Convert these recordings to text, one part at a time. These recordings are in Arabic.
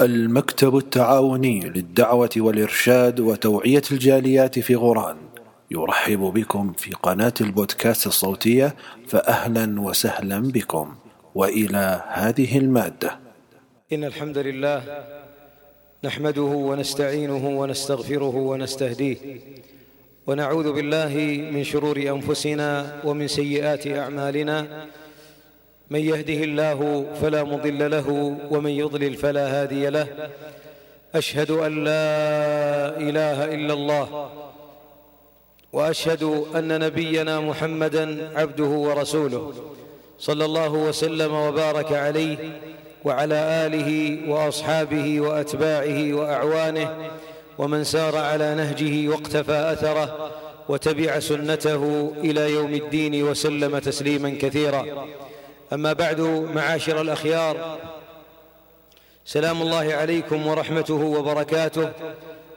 المكتب التعاوني للدعوة والإرشاد وتوعية الجاليات في غوران. يرحب بكم في قناة البودكاست الصوتية فأهلا وسهلا بكم. وإلى هذه المادة. إن الحمد لله نحمده ونستعينه ونستغفره ونستهديه ونعوذ بالله من شرور أنفسنا ومن سيئات أعمالنا من يهده الله فلا مضل له ومن يضلل فلا هادي له. أشهد أن لا إله إلا الله وأشهد أن نبينا محمدا عبده ورسوله. صلى الله وسلم وبارك عليه وعلى آله وأصحابه وأتباعه وأعوانه ومن سار على نهجه واقتفى أثره وتبع سنته إلى يوم الدين وسلم تسليما كثيرا. أما بعد معاشر الأخيار سلام الله عليكم ورحمته وبركاته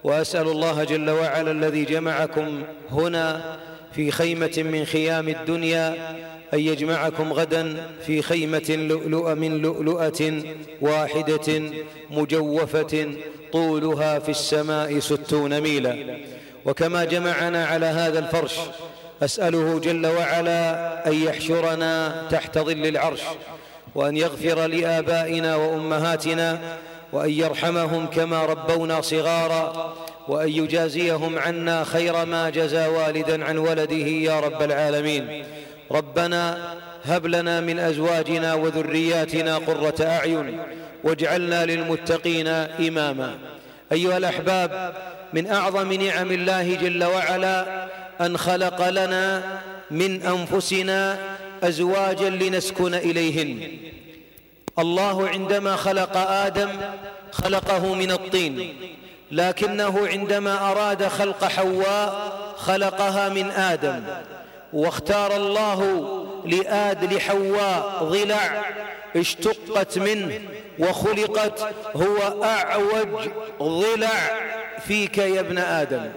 وأسأل الله جل وعلا الذي جمعكم هنا في خيمة من خيام الدنيا أن يجمعكم غدا في خيمة لؤلؤ من لؤلؤة واحدة مجوفة طولها في السماء ستون ميلا. وكما جمعنا على هذا الفرش أسأله جل وعلا أن يحشرنا تحت ظل العرش وأن يغفر لآبائنا وأمهاتنا وأن يرحمهم كما ربونا صغارا وأن يجازيهم عنا خير ما جزى والدا عن ولده يا رب العالمين. ربنا هب لنا من أزواجنا وذرياتنا قرة أعين واجعلنا للمتقين إماما. أيها الأحباب من أعظم نعم الله جل وعلا أن خلق لنا من أنفسنا أزواجا لنسكن إليهن. الله عندما خلق آدم خلقه من الطين لكنه عندما أراد خلق حواء خلقها من آدم. واختار الله لآد لحواء ضلع اشتقت منه وخلقت هو أعوج ضلع فيك يا ابن آدم.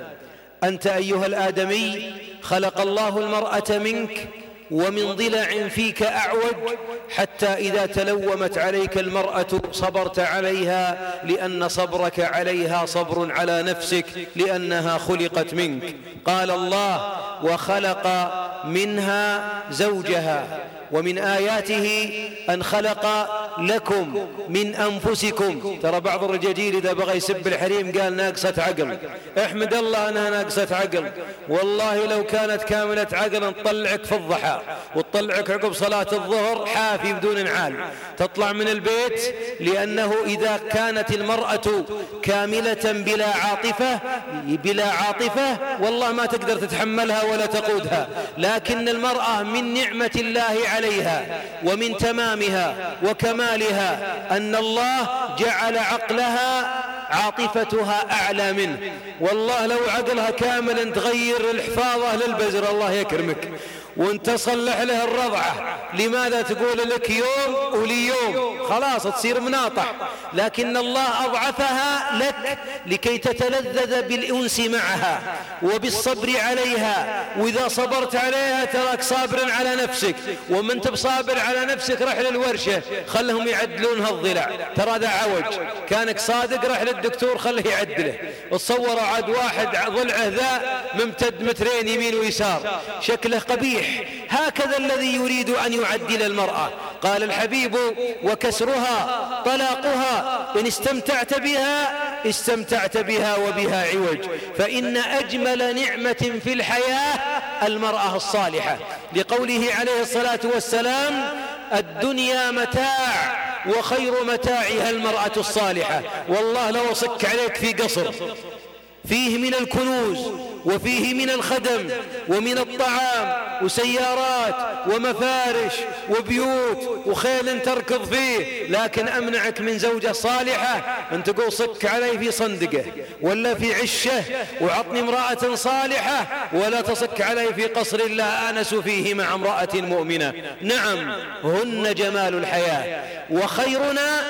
أنت أيها الآدمي خلق الله المرأة منك ومن ضلع فيك أعوج حتى إذا تلومت عليك المرأة صبرت عليها لأن صبرك عليها صبر على نفسك لأنها خلقت منك. قال الله وخلق منها زوجها. ومن آياته أن خلق لكم من أنفسكم. ترى بعض الرجاجيل إذا بغى يسب الحريم قال ناقصة عقل. احمد الله أنها ناقصة عقل. والله لو كانت كاملة عقل نطلعك في الضحى. وتطلعك عقب صلاة الظهر حافي بدون نعال تطلع من البيت لأنه إذا كانت المرأة كاملة بلا عاطفة بلا عاطفة والله ما تقدر تتحملها ولا تقودها. لكن المرأة من نعمة الله عليها ومن تمامها وكمالها أن الله جعل عقلها عاطفتها أعلى منه. والله لو عقلها كاملا تغير الحفاظة للبزر الله يكرمك. وانت صلح له الرضعة. لماذا تقول لك يوم ولي يوم خلاص تصير مناطح. لكن الله أضعفها لك لكي تتلذذ بالأنس معها وبالصبر عليها. وإذا صبرت عليها تراك صابر على نفسك. ومن بصابر على نفسك رح للورشة. خلهم يعدلونها الضلع ترى ذا عوج. كانك صادق رح للدكتور خله يعدله. تصور عاد واحد ضلعه ذا ممتد مترين يمين ويسار. شكله قبيح. صحيح هكذا الذي يريد أن يعدل المرأة. قال الحبيب وكسرها طلاقها إن استمتعت بها استمتعت بها وبها عوج. فإن أجمل نعمة في الحياة المرأة الصالحة. لقوله عليه الصلاة والسلام الدنيا متاع وخير متاعها المرأة الصالحة. والله لو أصك عليك في قصر فيه من الكنوز وفيه من الخدم ومن الطعام وسيارات ومفارش وبيوت وخيل تركض فيه لكن أمنعك من زوجة صالحة أن تقول صك علي في صندقه ولا في عشه وعطني امرأة صالحة ولا تصك علي في قصر لا آنس فيه مع امرأة مؤمنة. نعم هن جمال الحياة. وخيرنا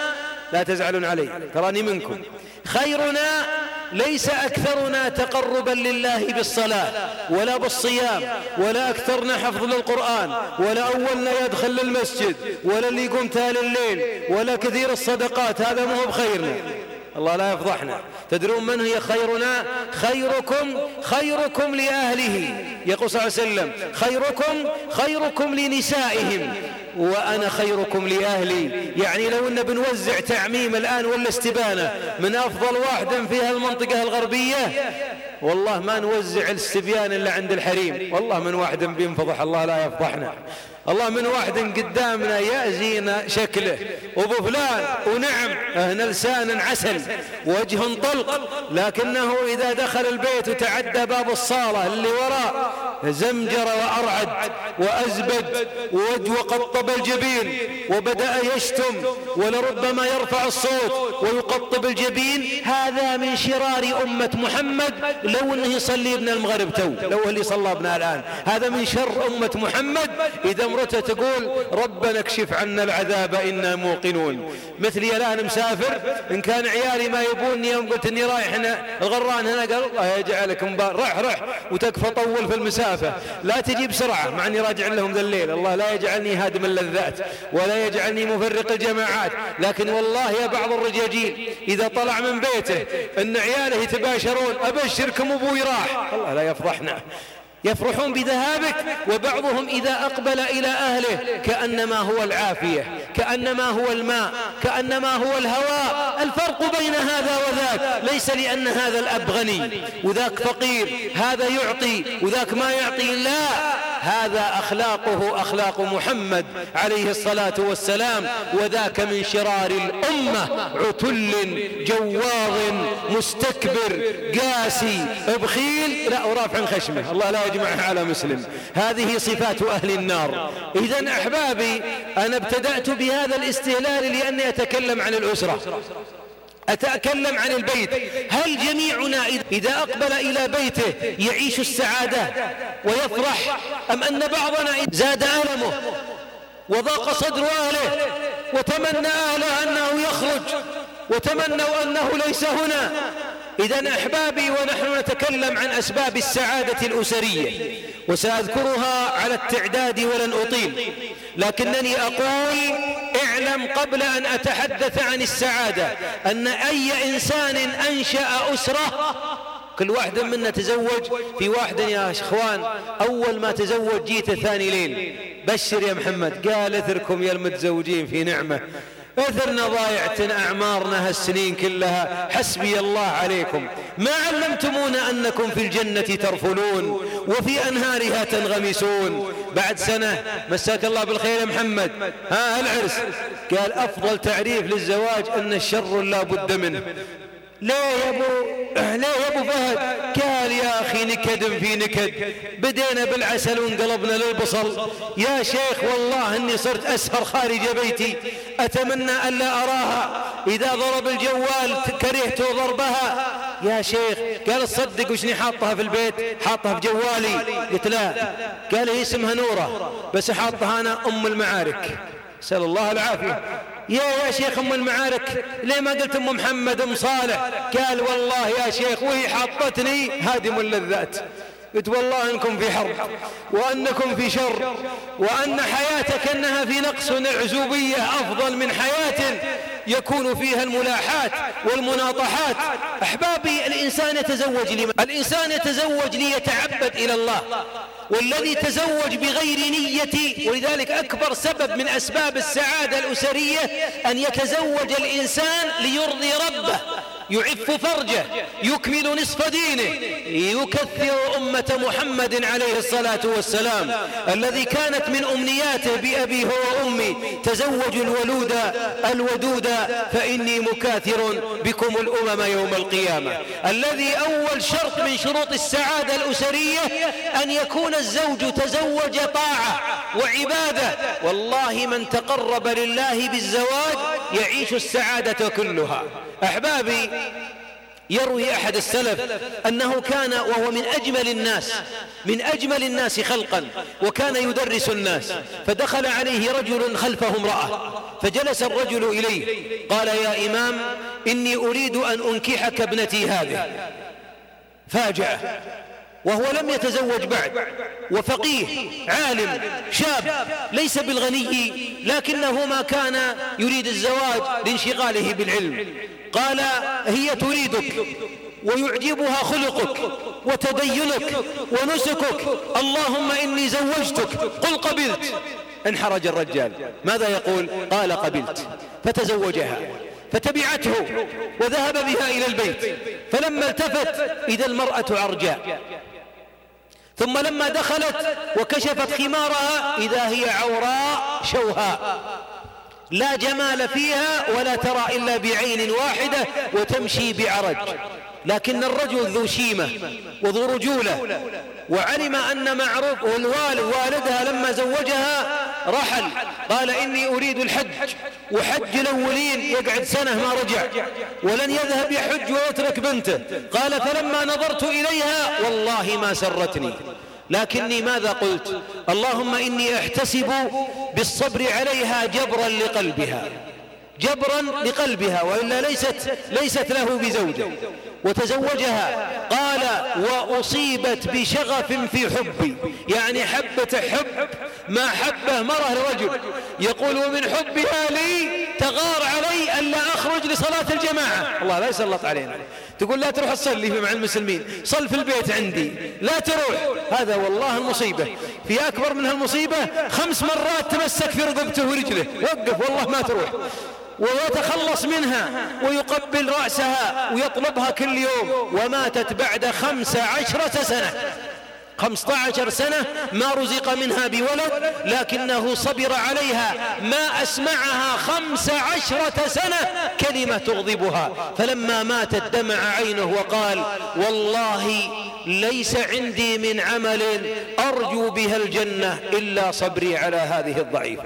لا تزعلون علي تراني منكم. خيرنا ليس أكثرنا تقربا لله بالصلاة ولا بالصيام ولا أكثرنا حفظ للقرآن ولا أولنا يدخل للمسجد ولا اللي يقوم تال الليل ولا كثير الصدقات هذا ما هو بخيرنا. الله لا يفضحنا. تدرون من هي خيرنا؟ خيركم خيركم لأهله. يقول صلى الله عليه وسلم خيركم خيركم لنسائهم. وأنا خيركم لأهلي. يعني لو أن بنوزع تعميم الآن ولا استبانة من أفضل واحد في هالمنطقة الغربية والله ما نوزع الاستبيان إلا عند الحريم. والله من واحد بينفضح الله لا يفضحنا. الله من واحد قدامنا يأزينا شكله. وابو فلان ونعم هنا لسان عسل وجه طلق. لكنه إذا دخل البيت وتعدى باب الصالة اللي وراء زمجر وأرعد وأزبد وقطب الجبين وبدأ يشتم ولربما يرفع الصوت ويقطب الجبين. هذا من شرار أمة محمد. لو أنه يصلي ابن المغرب تو لو اللي صلى ابنها الآن. هذا من شر أمة محمد. إذا امرته تقول ربنا اكشف عنا العذاب إنا موقنون. مثلي الآن مسافر إن كان عيالي ما يبوني يوم قلت إني رايح هنا الغران هنا قال الله يجعلك مبارك رح رح وتكفى طول في المسافة. لا تجي بسرعة مع أني راجع لهم ذا الليل. الله لا يجعلني هادم اللذات ولا يجعلني مفرق الجماعات. لكن والله يا بعض الرجاجيل إذا طلع من بيته أن عياله يتباشرون أبشركم أبوي راح. الله لا يفضحنا. يفرحون بذهابك وبعضهم إذا أقبل إلى أهله كأنما هو العافية كأنما هو الماء كأنما هو الهواء. الفرق بين هذا وذاك ليس لأن هذا الأب غني وذاك فقير هذا يعطي وذاك ما يعطي لا هذا أخلاقه أخلاق محمد عليه الصلاة والسلام وذاك من شرار الأمة عتل جواظ مستكبر قاسي بخيل لا ورافع خشمه. الله لا يجمعه على مسلم. هذه صفات أهل النار. إذا أحبابي أنا ابتدأت بهذا الاستهلال لأني أتكلم عن الأسرة. أتكلم عن البيت؟ هل جميعنا إذا أقبل إلى بيته يعيش السعادة ويفرح؟ أم أن بعضنا زاد ألمه وضاق صدر أهله وتمنى أهله أنه يخرج وتمنوا أنه ليس هنا؟ إذا أحبابي ونحن نتكلم عن أسباب السعادة الأسرية وسأذكرها على التعداد ولن أطيل. لكنني أقول اعلم قبل أن أتحدث عن السعادة أن أي إنسان أنشأ أسرة كل واحد منا تزوج في واحد يا إخوان أول ما تزوج جيت ثاني ليل. بشر يا محمد قال اثركم يا المتزوجين في نعمة. اثرنا ضايعتنا أعمارنا هالسنين كلها. حسبي الله عليكم. ما علمتمونا أنكم في الجنة ترفلون وفي أنهارها تنغمسون. بعد سنة مساك الله بالخير يا محمد. ها العرس. قال أفضل تعريف للزواج أن الشر لا بد منه. ليه يا ابو ليه يا ابو فهد. قال يا أخي نكد في نكد. بدينا بالعسل وانقلبنا للبصل. يا شيخ والله إني صرت أسهر خارج بيتي. أتمنى الا أراها. إذا ضرب الجوال كرهت ضربها. يا شيخ قال تصدق وشني حاطها في البيت؟ حاطها في جوالي. قلت لا. قال هي اسمها نورة. بس حاطها أنا أم المعارك. سأل الله العافية. يا يا شيخ أم المعارك ليه ما قلت أم محمد أم صالح؟ قال والله يا شيخ وهي حطتني هادم اللذات. قلت والله أنكم في حرب وأنكم في شر وأن حياتك إنها في نقص العزوبيه أفضل من حياة يكون فيها الملاحات والمناطحات. أحبابي الإنسان يتزوج لما الإنسان يتزوج ليتعبد إلى الله. والذي تزوج بغير نية ولذلك أكبر سبب من أسباب السعادة الأسرية أن يتزوج الإنسان ليرضي ربه. يعف فرجه يكمل نصف دينه يكثر أمة محمد عليه الصلاة والسلام. الذي كانت من أمنياته بأبي هو وأمي تزوجوا الولود الودود فإني مكاثر بكم الأمم يوم القيامة. الذي أول شرط من شروط السعادة الأسرية أن يكون الزوج تزوج طاعة وعبادة. والله من تقرب لله بالزواج يعيش السعادة كلها. أحبابي يروي أحد السلف أنه كان وهو من أجمل الناس من أجمل الناس خلقا وكان يدرس الناس فدخل عليه رجل خلفه امرأة فجلس الرجل إليه قال يا إمام إني أريد أن أنكحك ابنتي هذه. فاجأه وهو لم يتزوج بعد. وفقيه عالم شاب ليس بالغني لكنه ما كان يريد الزواج لانشغاله بالعلم. قال هي تريدك ويعجبها خلقك وتدينك ونسكك. اللهم إني زوجتك. قل قبلت. انحرج الرجال. ماذا يقول؟ قال قبلت. فتزوجها فتبعته وذهب بها إلى البيت. فلما التفت إذا المرأة عرجاء. ثم لما دخلت وكشفت خمارها إذا هي عوراء شوهاء لا جمال فيها ولا ترى إلا بعين واحدة وتمشي بعرج. لكن الرجل ذو شيمة وذو رجولة وعلم أن معروف والوالد والدها لما زوجها رحل قال إني أريد الحج. وحج الأولين يقعد سنة ما رجع. ولن يذهب يحج ويترك بنته. قال فلما نظرت إليها والله ما سرتني. لكني ماذا قلت؟ اللهم إني أحتسب بالصبر عليها جبرا لقلبها. جبرا لقلبها وإلا ليست, ليست له بزوجة. وتزوجها. قال وأصيبت بشغف في حبي. يعني حبة حب ما حبه مرة الرجل يقول ومن حبها لي تغار علي ألا أخرج لصلاة الجماعة. الله لا يسلط علينا. تقول لا تروح تصلي مع المسلمين. صل في البيت عندي. لا تروح. هذا والله المصيبة. في أكبر من هالمصيبة خمس مرات تمسك في رقبته ورجله. وقف والله ما تروح. ويتخلص منها ويقبل رأسها ويطلبها كل يوم. وماتت بعد خمس عشرة سنة. خمسة عشر سنة ما رزق منها بولد لكنه صبر عليها. ما أسمعها خمس عشرة سنة كلمة تغضبها. فلما ماتت دمع عينه وقال والله ليس عندي من عمل أرجو بها الجنة إلا صبري على هذه الضعيفة.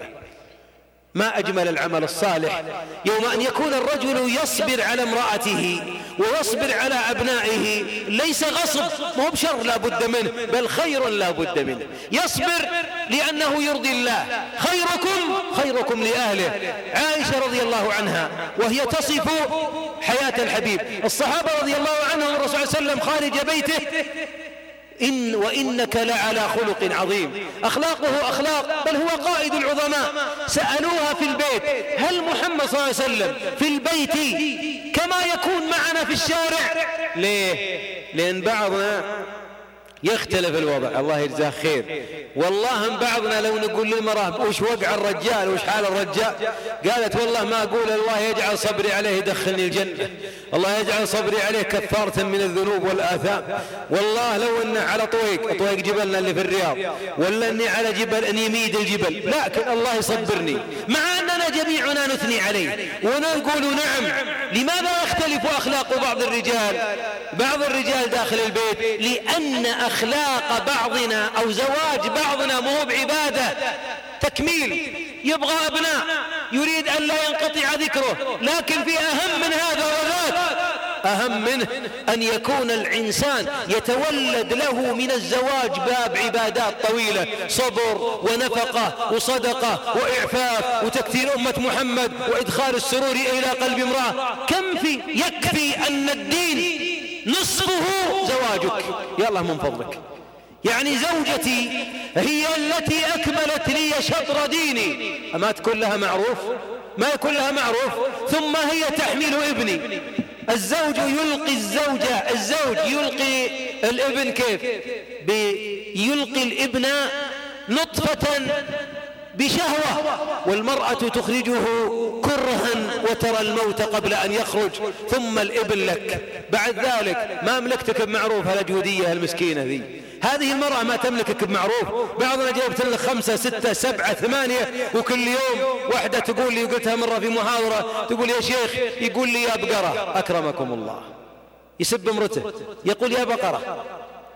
ما أجمل العمل الصالح يوم أن يكون الرجل يصبر على امرأته ويصبر على أبنائه. ليس غصب مو بشر لا بد منه بل خير لا بد منه. يصبر لأنه يرضي الله. خيركم خيركم لأهله. عائشة رضي الله عنها وهي تصف حياة الحبيب. الصحابة رضي الله عنهم الرسول صلى الله عليه وسلم خارج بيته إن وإنك لعلى خلق عظيم. أخلاقه أخلاق بل هو قائد العظماء. سألوها في البيت هل محمد صلى الله عليه وسلم في البيت كما يكون معنا في الشارع؟ ليه؟ لأن بعضنا يختلف الوضع. الله يجزاه خير. والله بعضنا لو نقول للمرأة وش وقع الرجال؟ وش حال الرجال؟ قالت والله ما أقول الله يجعل صبري عليه يدخلني الجنة. الله يجعل صبري عليه كفارة من الذنوب والآثام. والله لو أنه على طويق طويق جبلنا اللي في الرياض ولا أني على جبل أن يميد الجبل. لكن الله يصبرني. مع أننا جميعنا نثني عليه ونقول نعم. لماذا يختلف أخلاق بعض الرجال؟ بعض الرجال داخل البيت. لأن أخلاق بعضنا أو زواج بعضنا مو بعبادة. تكميل. يبغى أبناء. يريد أن لا ينقطع ذكره. لكن في أهم من هذا وذاك أهم منه أن يكون الإنسان يتولد له من الزواج باب عبادات طويلة. صبر ونفقة وصدقة وإعفاف وتكثير أمة محمد وإدخال السرور إلى قلب امرأة. كم في يكفي أن الدين نصفه زواجك. يا الله من فضلك. يعني زوجتي هي التي أكملت لي شطر ديني. أما تكون لها معروف؟ ما يكون لها معروف؟ ثم هي تحمل ابني. الزوج يلقي الزوجة الزوج يلقي الابن كيف؟ يلقي الابن نطفة بشهوة والمرأة تخرجه كرها وترى الموت قبل أن يخرج. ثم الإبن لك. بعد ذلك ما أملكتك بمعروف الأجودية المسكينة ذي؟ هذه المرأة ما تملكك بمعروف. بعضنا جايبت لك خمسة ستة سبعة ثمانية وكل يوم واحدة تقول لي قلتها مرة في محاضرة تقول يا شيخ يقول لي يا بقرة أكرمكم الله. يسب امرته يقول يا بقرة.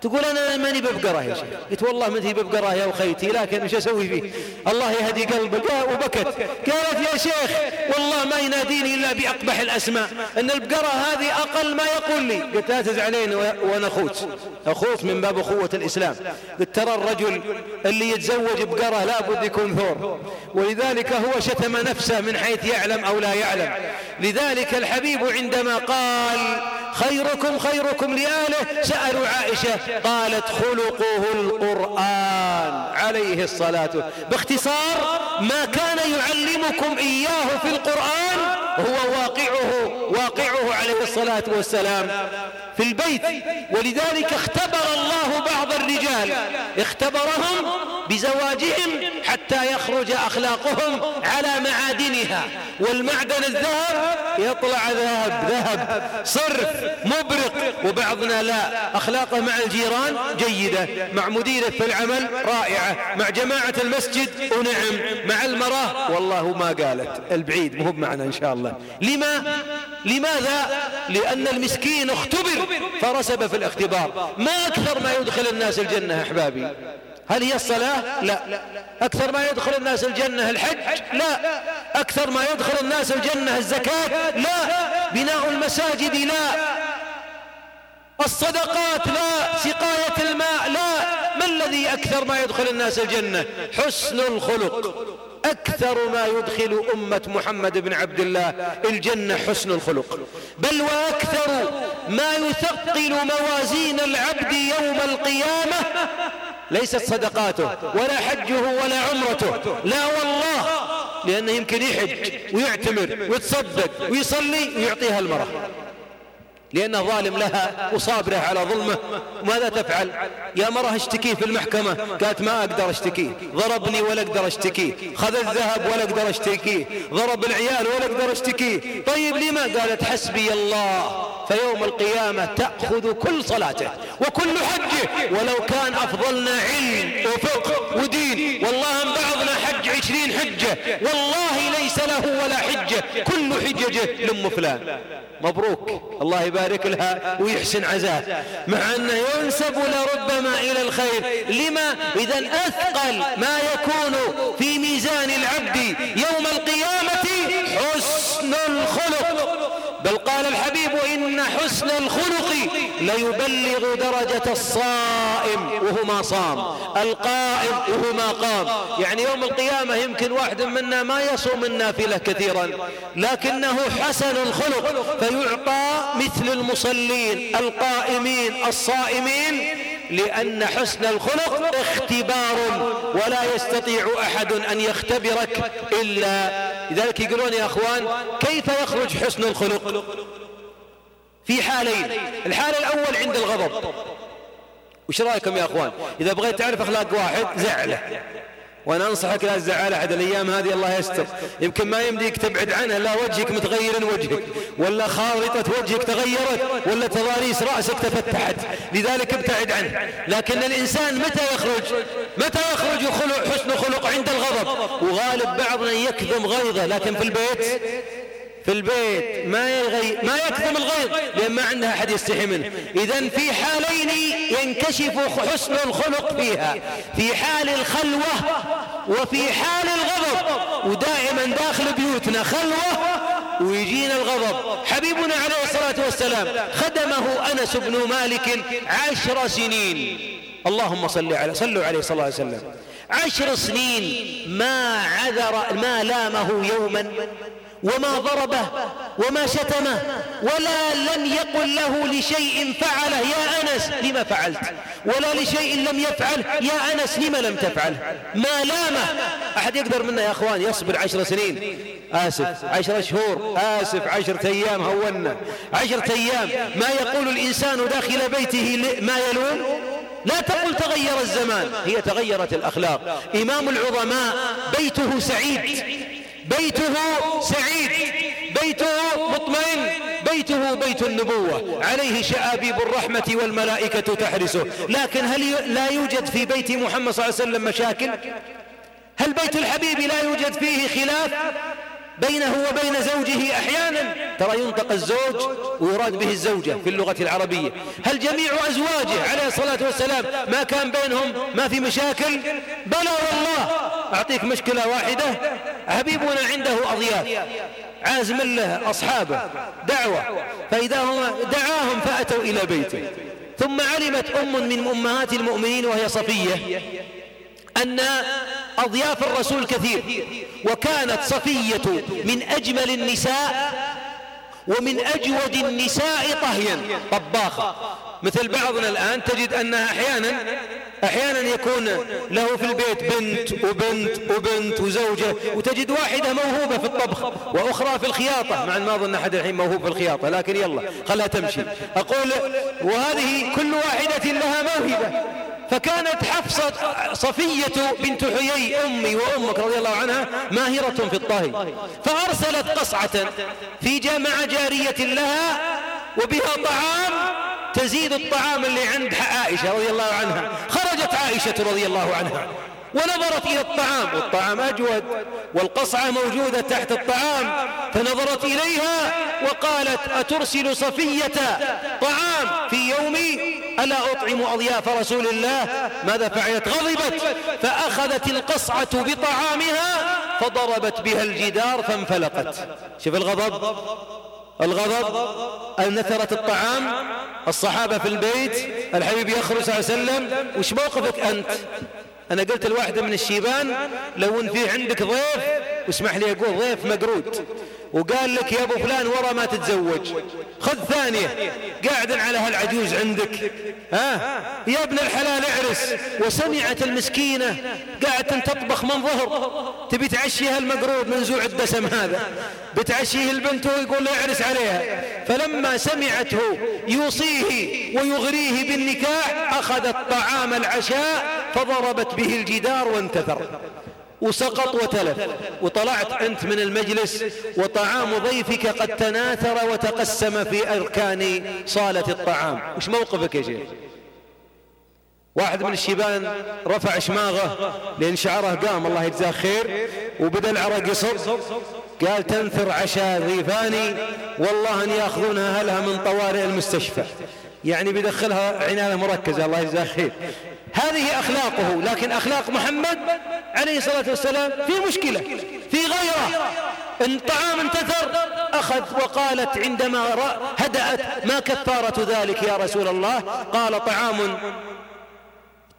تقول أنا ماني ببقرة يا شيخ. قلت والله ما هي ببقرة يا أخيتي لكن وش أسوي فيه؟ الله يهدي قلبك. وبكت. قالت يا شيخ والله ما يناديني إلا بأقبح الأسماء. أن البقرة هذه أقل ما يقول لي. قلت لا تزعلين وأنا أخوت. أخوت من باب أخوة الإسلام. قلت ترى الرجل اللي يتزوج بقرة لابد يكون ثور. ولذلك هو شتم نفسه من حيث يعلم أو لا يعلم. لذلك الحبيب عندما قال خيركم خيركم لآله. سألوا عائشة قالت خلقه القرآن عليه الصلاة باختصار ما كان يعلمكم إياه في القرآن هو واقعه واقعه عليه الصلاة والسلام. في البيت. ولذلك اختبر الله بعض الرجال. اختبرهم بزواجهم حتى يخرج أخلاقهم على معادنها. والمعدن الذهب يطلع ذهب ذهب صرف مبرق. وبعضنا لا. أخلاقه مع الجيران جيدة مع مديرة في العمل رائعة مع جماعة المسجد ونعم مع المرأة. والله ما قالت البعيد مهب معنا إن شاء الله. لما؟ لماذا؟ لأن المسكين اختبر. فرسب في الاختبار. ما أكثر ما يدخل الناس الجنة أحبابي؟ هل هي الصلاة؟ لا. أكثر ما يدخل الناس الجنة الحج؟ لا. أكثر ما يدخل الناس الجنة الزكاة؟ لا. بناء المساجد؟ لا. الصدقات؟ لا. سقاية الماء؟ لا. ما الذي أكثر ما يدخل الناس الجنة؟ حسن الخلق. أكثر ما يدخل أمة محمد بن عبد الله الجنة حسن الخلق. بل وأكثر ما يثقل موازين العبد يوم القيامة ليست صدقاته ولا حجه ولا عمرته. لا والله لأنه يمكن يحج ويعتمر ويتصدق ويصلي ويعطيها المرأة. لأنه ظالم لها وصابره على ظلمه. ماذا تفعل؟ يا مرة اشتكيه في المحكمة. قالت ما أقدر اشتكيه ضربني ولا أقدر اشتكيه خذ الذهب ولا أقدر اشتكيه ضرب العيال ولا أقدر اشتكيه طيب لما؟ قالت حسبي الله فيوم القيامة تأخذ كل صلاته وكل حجه. ولو كان أفضلنا علم وفقه ودين والله بعضنا حج عشرين حجة. والله ليس له ولا حجة. كل حججه لم فلان. مبروك. الله يبارك. لها ويحسن عزاه مع أنه ينسب لربما إلى الخير. لما؟ إذا أثقل ما يكون في ميزان العبد يوم القيامة حسن الخلق. بل قال الحبيب إن حسن الخلق ليبلغ درجة الصائم وهو ما صام. القائم وهو ما قام. يعني يوم القيامة يمكن واحد منا ما يصوم النافلة كثيرا لكنه حسن الخلق فيعطى مثل المصلين القائمين الصائمين لأن حسن الخلق اختبار ولا يستطيع أحد أن يختبرك إلا لذلك يقولون يا أخوان كيف يخرج حسن الخلق؟ في حالين. الحال الأول عند الغضب. وش رأيكم يا أخوان؟ إذا بغيت تعرف أخلاق واحد زعله. وأنا أنصحك لا تزعل أحد. الأيام هذه الله يستر. يمكن ما يمديك تبعد عنها. لا وجهك متغير وجهك. ولا خارطة وجهك تغيرت. ولا تضاريس رأسك تفتحت. لذلك ابتعد عنه. لكن الإنسان متى يخرج؟ متى يخرج حسن خلق عند الغضب؟ وغالب بعضنا يكظم غيظه. لكن في البيت في البيت ما يغي ما يكتم الغيظ لأن ما عندها أحد يستحي منه. إذا في حالين ينكشف حسن الخلق فيها. في حال الخلوة وفي حال الغضب. ودائما داخل بيوتنا خلوة ويجينا الغضب. حبيبنا عليه الصلاة والسلام خدمه أنس بن مالك عشر سنين. اللهم صل على صلوا عليه صلى الله عليه وسلم. عشر سنين ما عذر ما لامه يوما. وما ضربه وما شتمه ولا لم يقل له لشيء فعله. يا أنس لما فعلت؟ ولا لشيء لم يفعل. يا أنس لما لم تفعل؟ ما لامه أحد يقدر منا يا أخوان؟ يصبر عشر سنين. آسف عشر شهور. آسف عشرة أيام هونا. عشرة أيام. ما يقول الإنسان داخل بيته ما يلوم؟ لا تقل تغير الزمان. هي تغيرت الأخلاق. إمام العظماء بيته سعيد. بيته سعيد بيته مطمئن بيته بيت النبوة. عليه شآبيب الرحمة والملائكة تحرسه. لكن هل لا يوجد في بيت محمد صلى الله عليه وسلم مشاكل؟ هل بيت الحبيب لا يوجد فيه خلاف؟ بينه وبين زوجه أحيانا. ترى ينطق الزوج ويراد به الزوجة في اللغة العربية. هل جميع أزواجه عليه الصلاة والسلام ما كان بينهم ما في مشاكل؟ بلى والله. أعطيك مشكلة واحدة. حبيبنا عنده أضياف. عازم له أصحابه. دعوة. فإذا هم دعاهم فأتوا إلى بيته. ثم علمت أم من أمهات المؤمنين وهي صفية أن أضياف الرسول كثير. وكانت صفية من أجمل النساء ومن أجود النساء طهيا. طباخة. مثل بعضنا الآن تجد أنها أحيانا أحيانا يكون له في البيت بنت وبنت وبنت وزوجة وتجد واحدة موهوبة في الطبخ وأخرى في الخياطة. مع ما أظن أحد الحين موهوب في الخياطة لكن يلا خلها تمشي. أقول وهذه كل واحدة لها موهبة. فكانت حفصة صفية بنت حيي أمي وأمك رضي الله عنها ماهرة في الطهي. فأرسلت قصعة في جامع جارية لها وبها طعام تزيد الطعام اللي عند عائشة رضي الله عنها. خرجت عائشة رضي الله عنها. ونظرت إلى الطعام والطعام أجود والقصعة موجودة تحت الطعام فنظرت إليها وقالت أترسل صفية طعام في يومي؟ ألا أطعم أضياف رسول الله؟ ماذا فعلت؟ غضبت فأخذت القصعة بطعامها فضربت بها الجدار فانفلقت. شوف الغضب الغضب أن نثرت الطعام الصحابة في البيت الحبيب يخرج صلى الله عليه وسلم وش موقفك أنت؟ أنا قلت الواحدة من الشيبان لو ان في عندك ضيف واسمح لي أقول ضيف مقرود. وقال لك يا أبو فلان ورا ما تتزوج. خذ ثانية. قاعد على هالعجوز عندك. ها؟ يا ابن الحلال اعرس. وسمعت المسكينة قاعد تطبخ من ظهر. تبي تعشيها المقرود منزوع الدسم هذا؟ بتعشيه البنت ويقول له اعرس عليها. فلما سمعته يوصيه ويغريه بالنكاح أخذت طعام العشاء فضربت به الجدار وانتثر. وسقط وتلف. وطلعت أنت من المجلس وطعام ضيفك قد تناثر وتقسم في أركان صالة الطعام. وش موقفك يا شيخ؟ واحد من الشيبان رفع شماغه لأن شعره قام الله يجزاه خير وبدأ العرق يصب. قال تنثر عشاء ضيفاني والله أن يأخذونها هلها من طوارئ المستشفى. يعني بيدخلها عناية مركزة الله يجزاه خير. هذه أخلاقه لكن أخلاق محمد عليه الصلاة والسلام في مشكلة في غيرة. إن طعام انتثر أخذ وقالت عندما هدأت ما كفارة ذلك يا رسول الله؟ قال طعام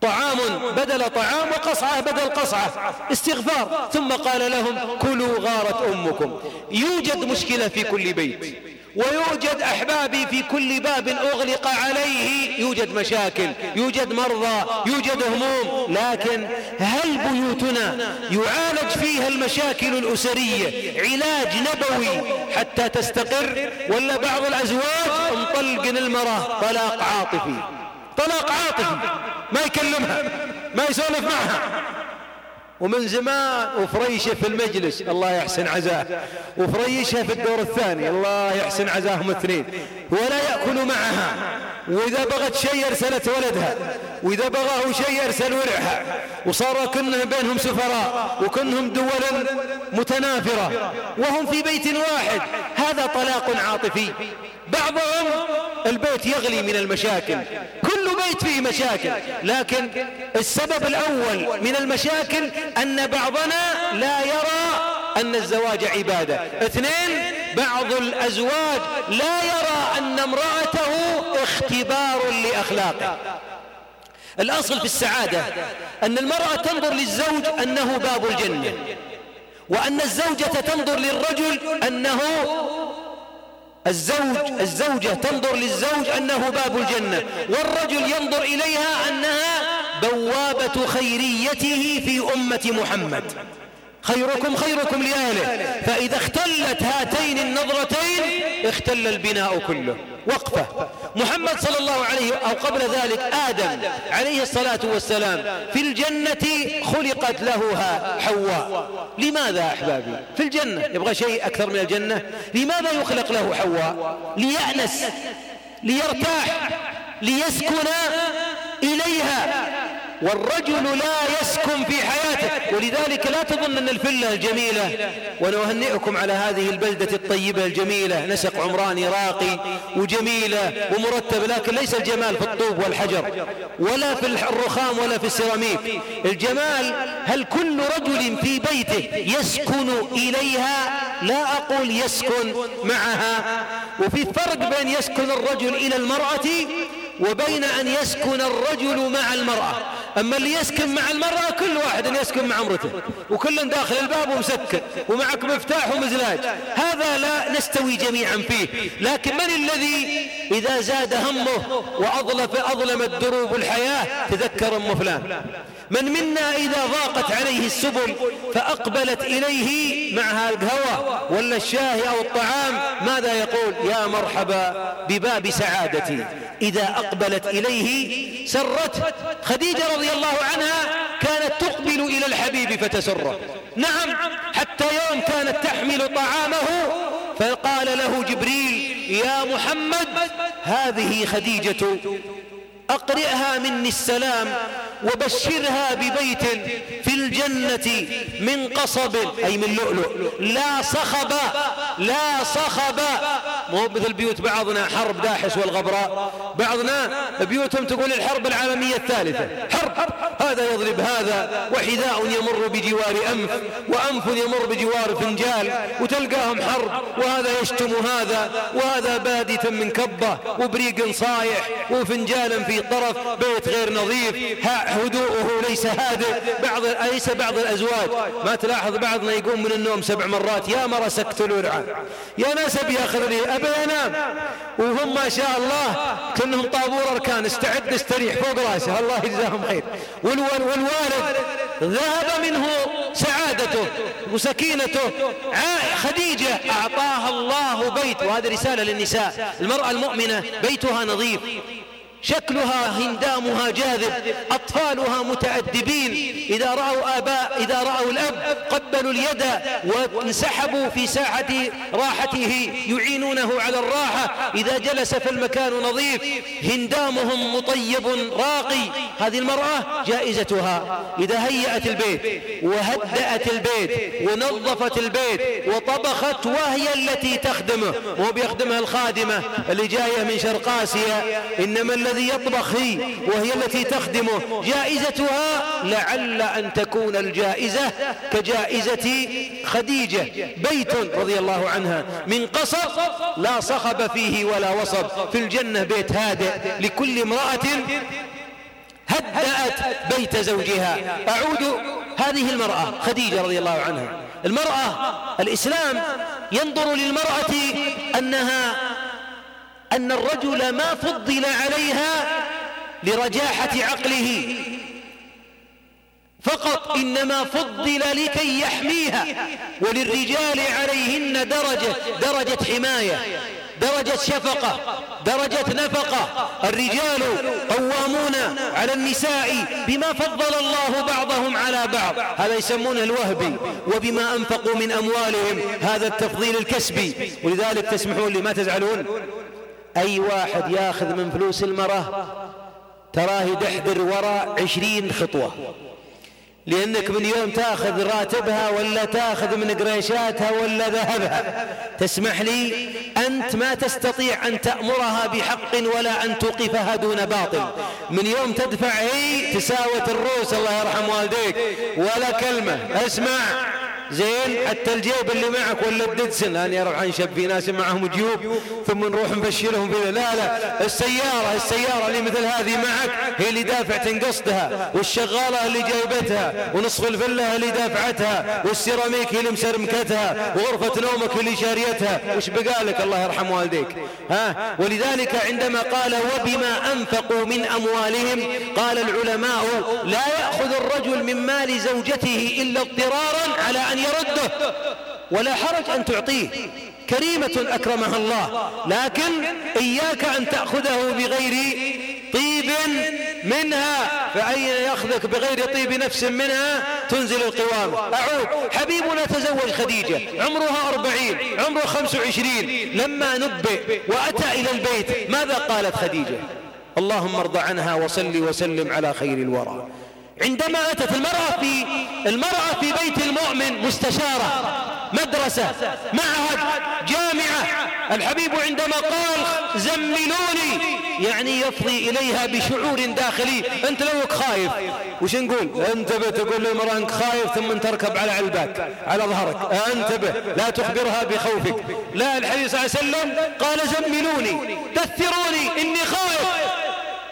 طعام بدل طعام وقصعة بدل قصعة. استغفار. ثم قال لهم كلوا غارت أمكم. يوجد مشكلة في كل بيت. ويوجد أحبابي في كل باب أغلق عليه. يوجد مشاكل يوجد مرضى يوجد هموم. لكن هل بيوتنا يعالج فيها المشاكل الأسرية؟ علاج نبوي حتى تستقر؟ ولا بعض الأزواج مطلق المرأة؟ طلاق عاطفي. طلاق عاطفي. ما يكلمها ما يسولف معها. ومن زمان وفريشة في المجلس الله يحسن عزاه. وفريشة في الدور الثاني الله يحسن عزاهم اثنين ولا يأكل معها. وإذا بغت شيء أرسلت ولدها. وإذا بغاه شيء أرسل ورعها وصار كنهم بينهم سفراء وكنهم دول متنافرة. وهم في بيت واحد. هذا طلاق عاطفي. بعضهم البيت يغلي من المشاكل. كل بيت فيه مشاكل. لكن السبب الأول من المشاكل أن بعضنا لا يرى أن الزواج عبادة. اثنين بعض الأزواج لا يرى أن امرأته اختبار لأخلاقه. الأصل في السعادة أن المرأة تنظر للزوج أنه باب الجنة وأن الزوجة تنظر للرجل أنه الزوج الزوجة تنظر للزوج أنه باب الجنة والرجل ينظر إليها أنها بوابة خيريته في أمة محمد. خيركم خيركم لأهله. فإذا اختلت هاتين النظرتين اختل البناء كله. وقفة. محمد صلى الله عليه أو قبل ذلك آدم عليه الصلاة والسلام في الجنة خلقت له حواء. لماذا أحبابي؟ في الجنة. يبغى شيء أكثر من الجنة؟ لماذا يخلق له حواء؟ ليأنس ليرتاح ليسكن إليها. والرجل لا يسكن في حياته. ولذلك لا تظن أن الفلة الجميلة وأنا أهنئكم على هذه البلدة الطيبة الجميلة نسق عمراني راقي وجميلة ومرتبة لكن ليس الجمال في الطوب والحجر ولا في الرخام ولا في السيراميك. الجمال هل كل رجل في بيته يسكن إليها؟ لا أقول يسكن معها. وفي فرق بين يسكن الرجل إلى المرأة وبين أن يسكن الرجل مع المرأة. أما اللي يسكن مع المرأة كل واحد يسكن مع امرته وكل داخل الباب ومسكر ومعك مفتاح ومزلاج. هذا لا نستوي جميعا فيه. لكن من الذي إذا زاد همه وأظلف أظلمت دروب الحياة؟ تذكر أم فلان. من منا إذا ضاقت عليه السبل فأقبلت إليه معها القهوة ولا الشاي أو الطعام؟ ماذا يقول؟ يا مرحبا بباب سعادتي. إذا أقبلت إليه سرت خديجة رضي الله عنها كانت تقبل إلى الحبيب فتسره. نعم حتى يوم كانت تحمل طعامه فقال له جبريل يا محمد هذه خديجة أقرئها مني السلام وبشرها ببيت في الجنة من قصب أي من لؤلؤ. لا صخب لا صخب. مو مثل بيوت بعضنا حرب داحس والغبراء. بعضنا بيوتهم تقول الحرب العالمية الثالثة. حرب. هذا يضرب هذا وحذاء يمر بجوار أنف وأنف يمر بجوار فنجال وتلقاهم حرب. وهذا يشتم هذا وهذا بادتا من كبة وبريق صايح وفنجالا في طرف بيت غير نظيف. هدوءه ليس هادئ. بعض ليس بعض الأزواج؟ ما تلاحظ بعضنا يقوم من النوم سبع مرات. يا مرة سكت الورعة. يا ناس أبي أخذ لي أبي أنام وهم ما شاء الله كلهم طابور أركان. استعد استريح فوق رأسه. الله يجزاهم خير. والوالد ذهب منه سعادته وسكينته. خديجة أعطاها الله بيت. وهذه رسالة للنساء. المرأة المؤمنة بيتها نظيف. شكلها هندامها جاذب أطفالها متأدبين إذا رأوا آباء إذا رأوا الأب قبلوا اليد وانسحبوا في ساعة راحته يعينونه على الراحة. إذا جلس في المكان نظيف هندامهم مطيب راقي. هذه المرأة جائزتها. إذا هيأت البيت وهدأت البيت ونظفت البيت وطبخت وهي التي تخدمه. مو بيخدمها الخادمة اللي جاية من شرق آسيا إنما الذي يطبخ هي وهي التي تخدمه جائزتها لعل أن تكون الجائزة كجائزة خديجة بيت رضي الله عنها. من قصر لا صخب فيه ولا وصب. في الجنة بيت هادئ. لكل امرأة هدأت بيت زوجها. أعود هذه المرأة خديجة رضي الله عنها. المرأة الإسلام ينظر للمرأة أنها أن الرجل ما فضل عليها لرجاحة عقله. فقط إنما فضل لكي يحميها وللرجال عليهن درجة درجة حماية درجة شفقة درجة نفقة. الرجال قوامون على النساء بما فضل الله بعضهم على بعض. هذا يسمونه الوهبي وبما أنفقوا من أموالهم. هذا التفضيل الكسبي. ولذلك تسمحون لي ما تزعلون؟ أي واحد ياخذ من فلوس المرأة تراه يدحدر وراء عشرين خطوة. لأنك من يوم تاخذ راتبها ولا تاخذ من قريشاتها ولا ذهبها. تسمح لي أنت ما تستطيع أن تأمرها بحق ولا أن توقفها دون باطل. من يوم تدفع هي تساوت الروس الله يرحم والديك. ولا كلمة. اسمع. زين حتى الجيب اللي معك ولا الددسن لأن يروح انشب في ناس معهم جيوب ثم نروح نبشرهم في لا لا السيارة السيارة اللي مثل هذه معك هي اللي دافعة قصدها والشغالة اللي جايبتها ونصف الفلة اللي دافعتها والسيراميك اللي مسرمكتها وغرفة نومك اللي شاريتها. وش بقالك الله يرحم والديك. ها؟ ولذلك عندما قال وبما أنفقوا من أموالهم قال العلماء لا يأخذ الرجل من مال زوجته إلا اضطرارا على أن يرده ولا حرج أن تعطيه. كريمة أكرمها الله. لكن إياك أن تأخذه بغير طيب منها فأين يأخذك بغير طيب نفس منها تنزل القوام. أعود. حبيبنا تزوج خديجة. عمرها أربعين عمره خمس وعشرين. لما نبئ وأتى إلى البيت ماذا قالت خديجة؟ اللهم ارضى عنها وصل وسلم على خير الورى. عندما أتت المرأة في المرأة في بيت المؤمن مستشارة مدرسة معهد جامعة الحبيب عندما قال زملوني يعني يفضي إليها بشعور داخلي أنت لوك خايف. وش نقول؟ انتبه تقول للمرأة أنك خايف ثم تركب على علبك على ظهرك. انتبه لا تخبرها بخوفك. لا الحبيب صلى الله عليه وسلم قال زملوني دثروني إني خايف.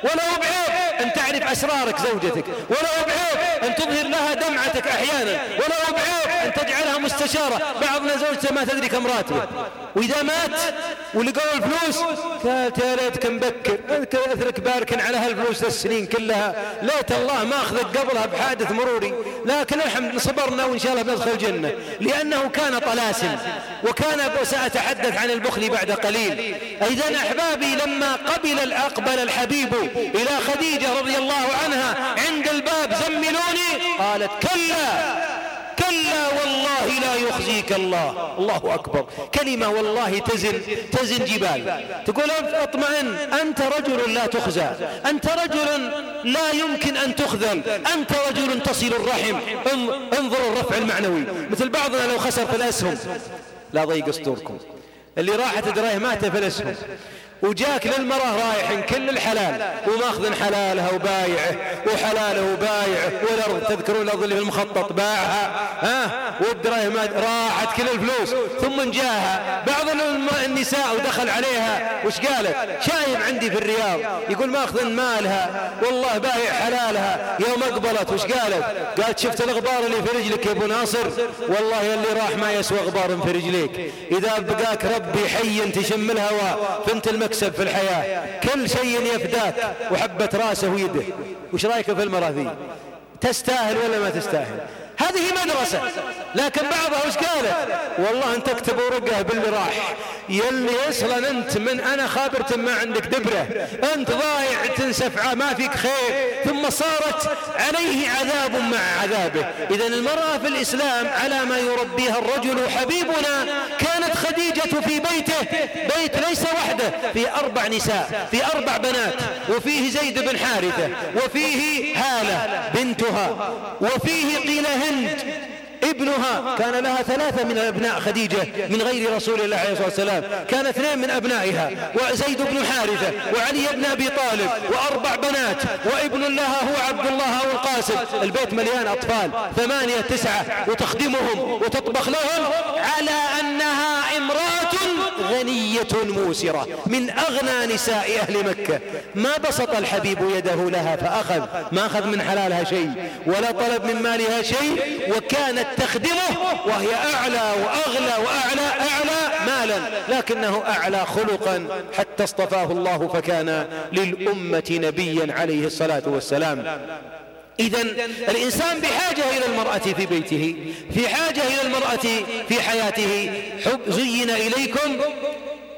ولو بعيب أن تعرف أسرارك زوجتك ولا بعيب أن تظهر لها دمعتك أحيانا ولا بعيب أن تجعلها مستشارة بعضنا زوجته ما تدري كم راتبه. وإذا مات ولقوا الفلوس قالت يا ليتك مبكر أثرك بارك على هالفلوس السنين كلها. ليت الله ما أخذك قبلها بحادث مروري. لكن الحمد صبرنا وإن شاء الله بندخل الجنة. لأنه كان طلاسم وكان سأتحدث عن البخل بعد قليل. إذا أحبابي لما قبل أقبل الحبيب إلى خديجة رضي الله عنها عند الباب زملوني قالت كلا كلا والله لا يخزيك الله. الله أكبر. كلمة والله تزن تزن جبال. تقول اطمئن أنت رجل لا تخزى أنت رجل لا يمكن أن تخذل أنت رجل تصل الرحم. انظروا الرفع المعنوي. مثل بعضنا لو خسر في الأسهم لا ضيق أسطوركم. اللي راحت درايه مات في الأسهم وجاك للمرأة رايح كل الحلال. وماخذ حلالها وبايعه وحلاله وبايعه. والأرض تذكرون الأرض اللي في المخطط باعها ها؟ والدراهم راحت كل الفلوس. ثم جاها بعض النساء ودخل عليها. وش قالت؟ شايب عندي في الرياض. يقول ماخذ مالها. والله بايع حلالها. يوم أقبلت وش قالت؟ قالت شفت الغبار اللي في رجلك يا أبو ناصر؟ والله اللي راح ما يسوى غبار في رجليك. إذا بقاك ربي حي تشم الهواء. فأنت المكان تكسب في الحياة. كل شيء يفداك وحبة راسه ويده. وش رأيك في المرأة ذي؟ تستاهل ولا ما تستاهل؟ هذه مدرسة. لكن بعضها وش قالت والله انت اكتب ورقه باللي راح. يلي أصلا انت من أنا خابرت ما عندك دبرة. انت ضايع تنسف ما فيك خير. ثم صارت عليه عذاب مع عذابه. اذا المرأة في الإسلام على ما يربيها الرجل حبيبنا كانت خديجة في بيته. بيت ليس وحده. في أربع نساء في أربع بنات. وفيه زيد بن حارثة. وفيه هالة بنتها. وفيه قيل هند ابنها كان لها ثلاثة من أبناء خديجة من غير رسول الله عليه الصلاة والسلام. كان اثنين من أبنائها وزيد بن حارثة وعلي بن أبي طالب وأربع بنات وابن لها هو عبد الله أو القاسم. البيت مليان أطفال ثمانية تسعة وتخدمهم وتطبخ لهم على أنها امرأة غنية موسرة من أغنى نساء أهل مكة. ما بسط الحبيب يده لها فأخذ. ما أخذ من حلالها شيء ولا طلب من مالها شيء وكانت تخدمه وهي أعلى وأغلى وأعلى أعلى مالا. لكنه أعلى خلقا حتى اصطفاه الله فكان للأمة نبيا عليه الصلاة والسلام. إذا الإنسان بحاجة إلى المرأة في بيته في حاجة إلى المرأة في حياته. حب زين إليكم.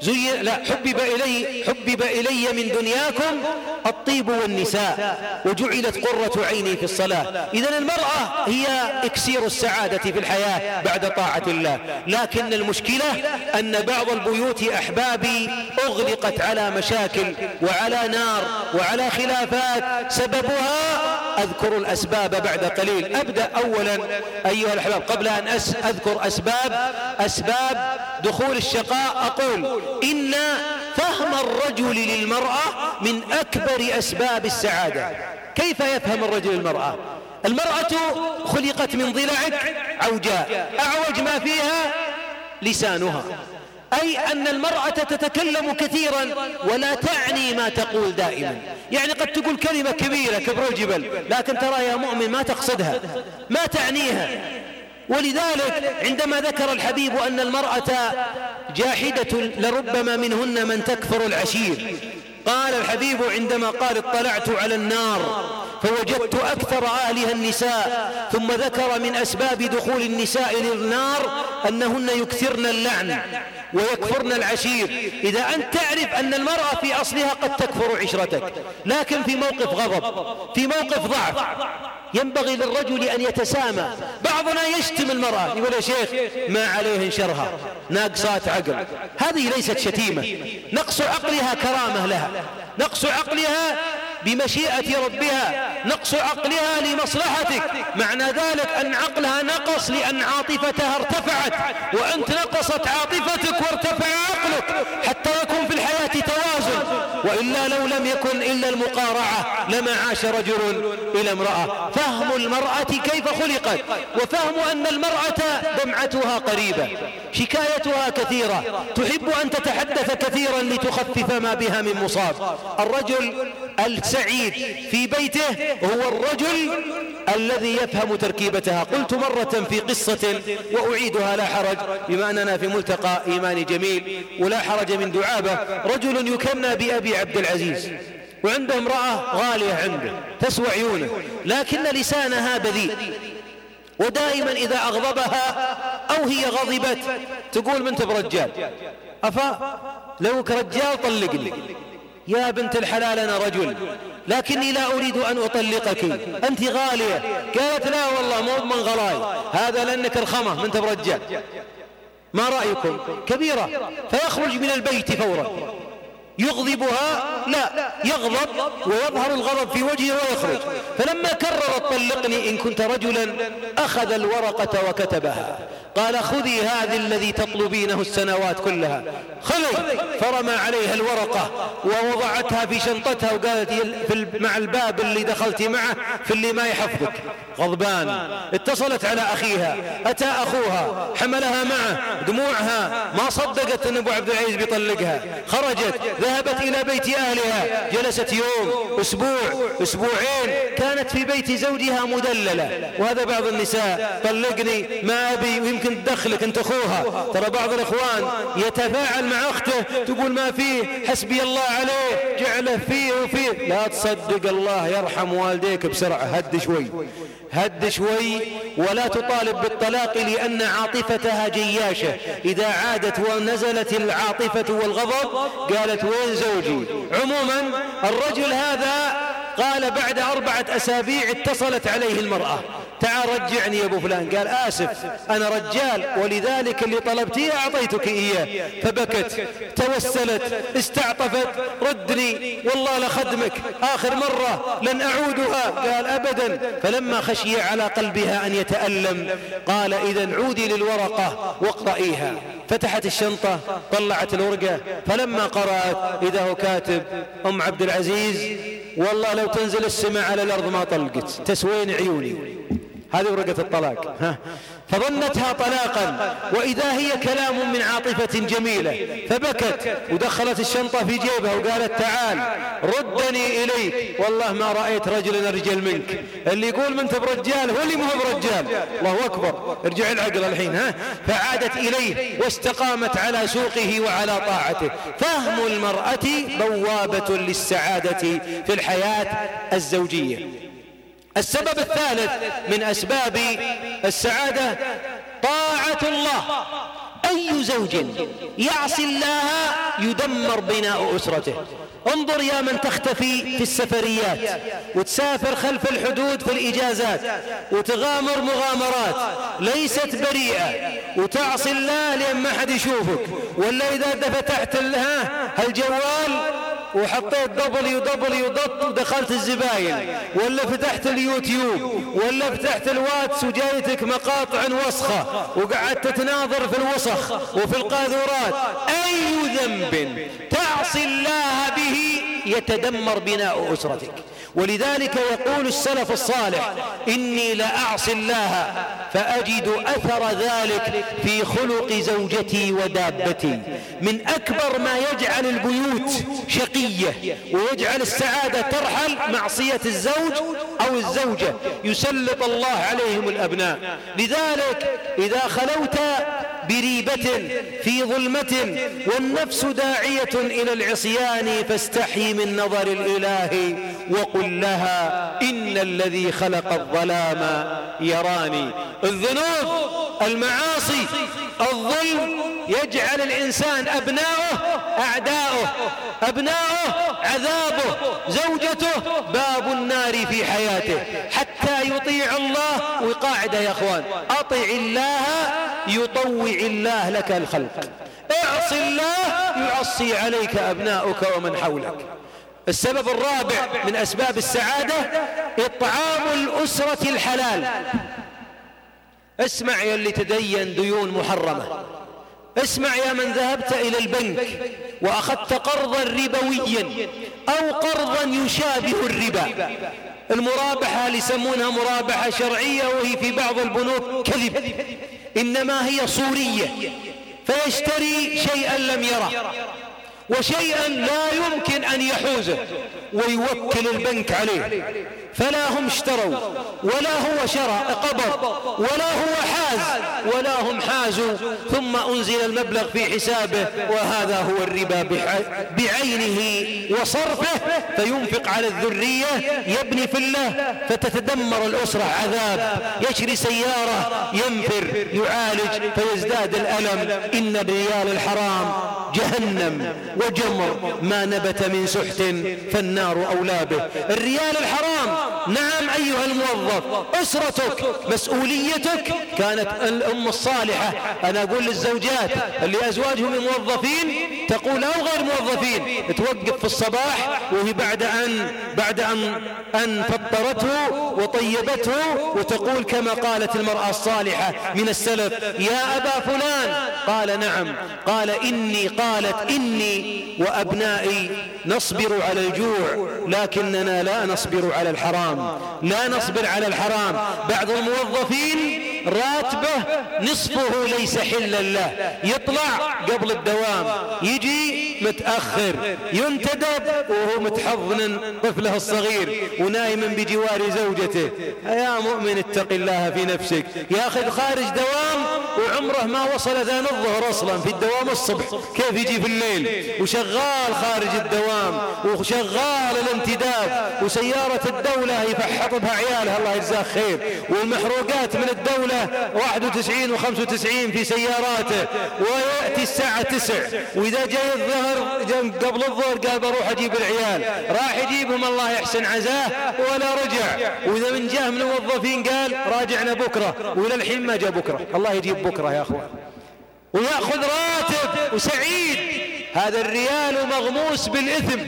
زين لا حبب إلي حبب إلي من دنياكم الطيب والنساء وجعلت قرة عيني في الصلاة. إذا المرأة هي إكسير السعادة في الحياة بعد طاعة الله. لكن المشكلة أن بعض البيوت أحبابي أغلقت على مشاكل وعلى نار وعلى خلافات. سببها أذكر الأسباب بعد قليل. أبدأ أولا أيها الأحباب قبل أن أذكر أسباب أسباب دخول الشقاء أقول إن فهم الرجل للمرأة من أكبر أسباب السعادة. كيف يفهم الرجل المرأة؟ المرأة خلقت من ضلع عوجاء أعوج ما فيها لسانها. أي أن المرأة تتكلم كثيرا ولا تعني ما تقول دائما. يعني قد تقول كلمة كبيرة كبر الجبل لكن ترى يا مؤمن ما تقصدها ما تعنيها. ولذلك عندما ذكر الحبيب أن المرأة جاحدة لربما منهن من تكفر العشير. قال الحبيب عندما قال اطلعت على النار فوجدت أكثر أهلها النساء ثم ذكر من أسباب دخول النساء للنار أنهن يكثرن اللعن ويكفرن العشير. إذا أنت تعرف أن المرأة في أصلها قد تكفر عشرتك لكن في موقف غضب في موقف ضعف ينبغي للرجل أن يتسامى. بعضنا يشتم المرأة يقول يا شيخ ما عليه انشرها ناقصات عقل. هذه ليست شتيمة. نقص عقلها كرامة لها. نقص عقلها بمشيئة ربها. نقص عقلها لمصلحتك. معنى ذلك أن عقلها نقص لأن عاطفتها ارتفعت. وأنت نقصت عاطفتك وارتفع عقلك حتى يكون وإلا لو لم يكن إلا المقارعة لما عاش رجل إلى امرأة. فهم المرأة كيف خلقت؟ وفهم أن المرأة دمعتها قريبة شكايتها كثيرة تحب أن تتحدث كثيرا لتخفف ما بها من مصاب. الرجل السعيد في بيته هو الرجل الذي يفهم تركيبتها. قلت مرة في قصة وأعيدها لا حرج بما أننا في ملتقى إيماني جميل ولا حرج من دعابة. رجل يكنى بأبي عبد العزيز وعنده امرأة غالية عنده تسوى عيونه لكن لسانها بذيء. ودائما إذا أغضبها أو هي غضبت تقول من برجال أفا؟ لو رجال طلقني. يا بنت الحلال أنا رجل لكني لا أريد أن أطلقك. أنت غالية. قالت لا والله مو من غلاي. هذا لأنك الخمة من برجال ما رأيكم؟ كبيرة. فيخرج من البيت فورا. يغضبها؟ لا. يغضب ويظهر الغضب في وجهه ويخرج. فلما كررت طلقني إن كنت رجلا أخذ الورقة وكتبها. قال خذي هذه الذي تطلبينه السنوات كلها. خذي. فرمى عليها الورقة ووضعتها في شنطتها وقالت مع الباب اللي دخلت معه في اللي ما يحفظك. غضبان. اتصلت على أخيها. أتى أخوها. حملها معه. دموعها. ما صدقت أن أبو عبد العزيز بيطلقها. خرجت. ذهبت إلى بيت أهلها. جلست يوم أسبوع أسبوعين. كانت في بيت زوجها مدللة. وهذا بعض النساء طلقني ما أبي ويمكن تدخلك أنت أخوها. ترى بعض الإخوان يتفاعل مع أخته تقول ما فيه حسبي الله عليه. جعله فيه وفيه لا تصدق الله يرحم والديك بسرعة. هد شوي. هد شوي. ولا تطالب بالطلاق لأن عاطفتها جياشة. إذا عادت ونزلت العاطفة والغضب قالت وين زوجي؟ عموما الرجل هذا قال بعد أربعة أسابيع اتصلت عليه المرأة. تعال رجعني يا أبو فلان. قال آسف أنا رجال ولذلك اللي طلبتيه أعطيتك إياه. فبكت توسلت استعطفت ردني والله لخدمك آخر مرة لن أعودها. قال أبدا. فلما خشي على قلبها أن يتألم قال إذا عودي للورقة واقرأيها. فتحت الشنطة طلعت الورقة فلما قرأت إذا هو كاتب أم عبد العزيز والله لو تنزل السماء على الأرض ما طلقت تسوين عيوني. هذه ورقة الطلاق. ها. فظنتها طلاقا وإذا هي كلام من عاطفة جميلة. فبكت ودخلت الشنطة في جيبها وقالت تعال ردني إليك. والله ما رأيت رجلا أرجل منك. اللي يقول من برجال هو اللي مو برجال الله أكبر. ارجع العقل الحين ها. فعادت إليه واستقامت على سوقه وعلى طاعته. فهم المرأة بوابة للسعادة في الحياة الزوجية. السبب الثالث من أسباب السعادة طاعة الله. أي زوج يعصي الله يدمر بناء أسرته. انظر يا من تختفي في السفريات وتسافر خلف الحدود في الإجازات وتغامر مغامرات ليست بريئة وتعصي الله لأن ما حد يشوفك. ولا إذا فتحت الجوال وحطيت دبليو دبليو دوت ودخلت الزباين ولا فتحت اليوتيوب ولا فتحت الواتس وجايتك مقاطع وسخة وقعدت تناظر في الوسخ وفي القاذورات. أي ذنب تعصي الله به يتدمر بناء أسرتك. ولذلك يقول السلف الصالح إني لأعصي الله فأجد أثر ذلك في خلق زوجتي ودابتي. من أكبر ما يجعل البيوت شقية ويجعل السعادة ترحل معصية الزوج أو الزوجة. يسلط الله عليهم الأبناء. لذلك إذا خلوت بريبة في ظلمة والنفس داعية إلى العصيان فاستحي من نظر الإله وقل لها إن الذي خلق الظلام يراني. الذنوب المعاصي الظلم يجعل الإنسان أبناؤه أعداؤه أبناؤه عذابه زوجته باب النار في حياته. حتى يطيع الله وقاعدة يا أخوان. أطع الله الله لك الخلق. اعص الله يعصي عليك أبناؤك ومن حولك. السبب الرابع من أسباب السعادة إطعام الأسرة الحلال. اسمع يا اللي تدين ديون محرمة. اسمع يا من ذهبت إلى البنك وأخذت قرضا ربويا أو قرضا يشابه الربا. المرابحة اللي يسمونها مرابحة شرعية وهي في بعض البنوك كذب. إنما هي صورية. فيشتري شيئا لم يره. وشيئا لا يمكن أن يحوزه. ويوكل البنك عليه. فلا هم اشتروا ولا هو شرى قبض ولا هو حاز ولا هم حازوا. ثم أنزل المبلغ في حسابه وهذا هو الربا بعينه وصرفه. فينفق على الذرية يبني في الله. فتتدمر الأسرة عذاب. يشري سيارة ينفر يعالج فيزداد الألم. إن الريال الحرام جهنم وجمر ما نبت من سحت فالنار أولى به. الريال الحرام نعم أيها الموظف أسرتك مسؤوليتك كانت الأم الصالحة. أنا أقول للزوجات اللي أزواجهم موظفين تقول أو غير موظفين توقف في الصباح وهي بعد أن بعد أن أن فطرته وطيبته وتقول كما قالت المرأة الصالحة من السلف يا أبا فلان. قال نعم. قال إني قالت إني وأبنائي نصبر على الجوع لكننا لا نصبر على الحرام. لا نصبر على الحرام. بعض الموظفين راتبه نصفه ليس حلا له. يطلع قبل الدوام يجي متأخر ينتدب وهو متحضن طفله الصغير ونايما بجوار زوجته. يا مؤمن اتق الله في نفسك. ياخذ خارج دوام وعمره ما وصل اذان الظهر أصلا في الدوام الصبح. كيف يجي في الليل؟ وشغال خارج الدوام وشغال الانتداب وسيارة الدولة يفحط بها عيالها الله يجزاه خير. والمحروقات من الدولة 91 و95 في سياراته. ويأتي الساعة 9 وإذا جاي الظهر قبل الظهر قال بروح أجيب العيال. راح يجيبهم الله يحسن عزاه ولا رجع. وإذا من جاه من الموظفين قال راجعنا بكرة وإلى الحين ما جاء بكرة. الله يجيب بكرة يا أخوان. ويأخذ راتب وسعيد. هذا الريال مغموس بالإثم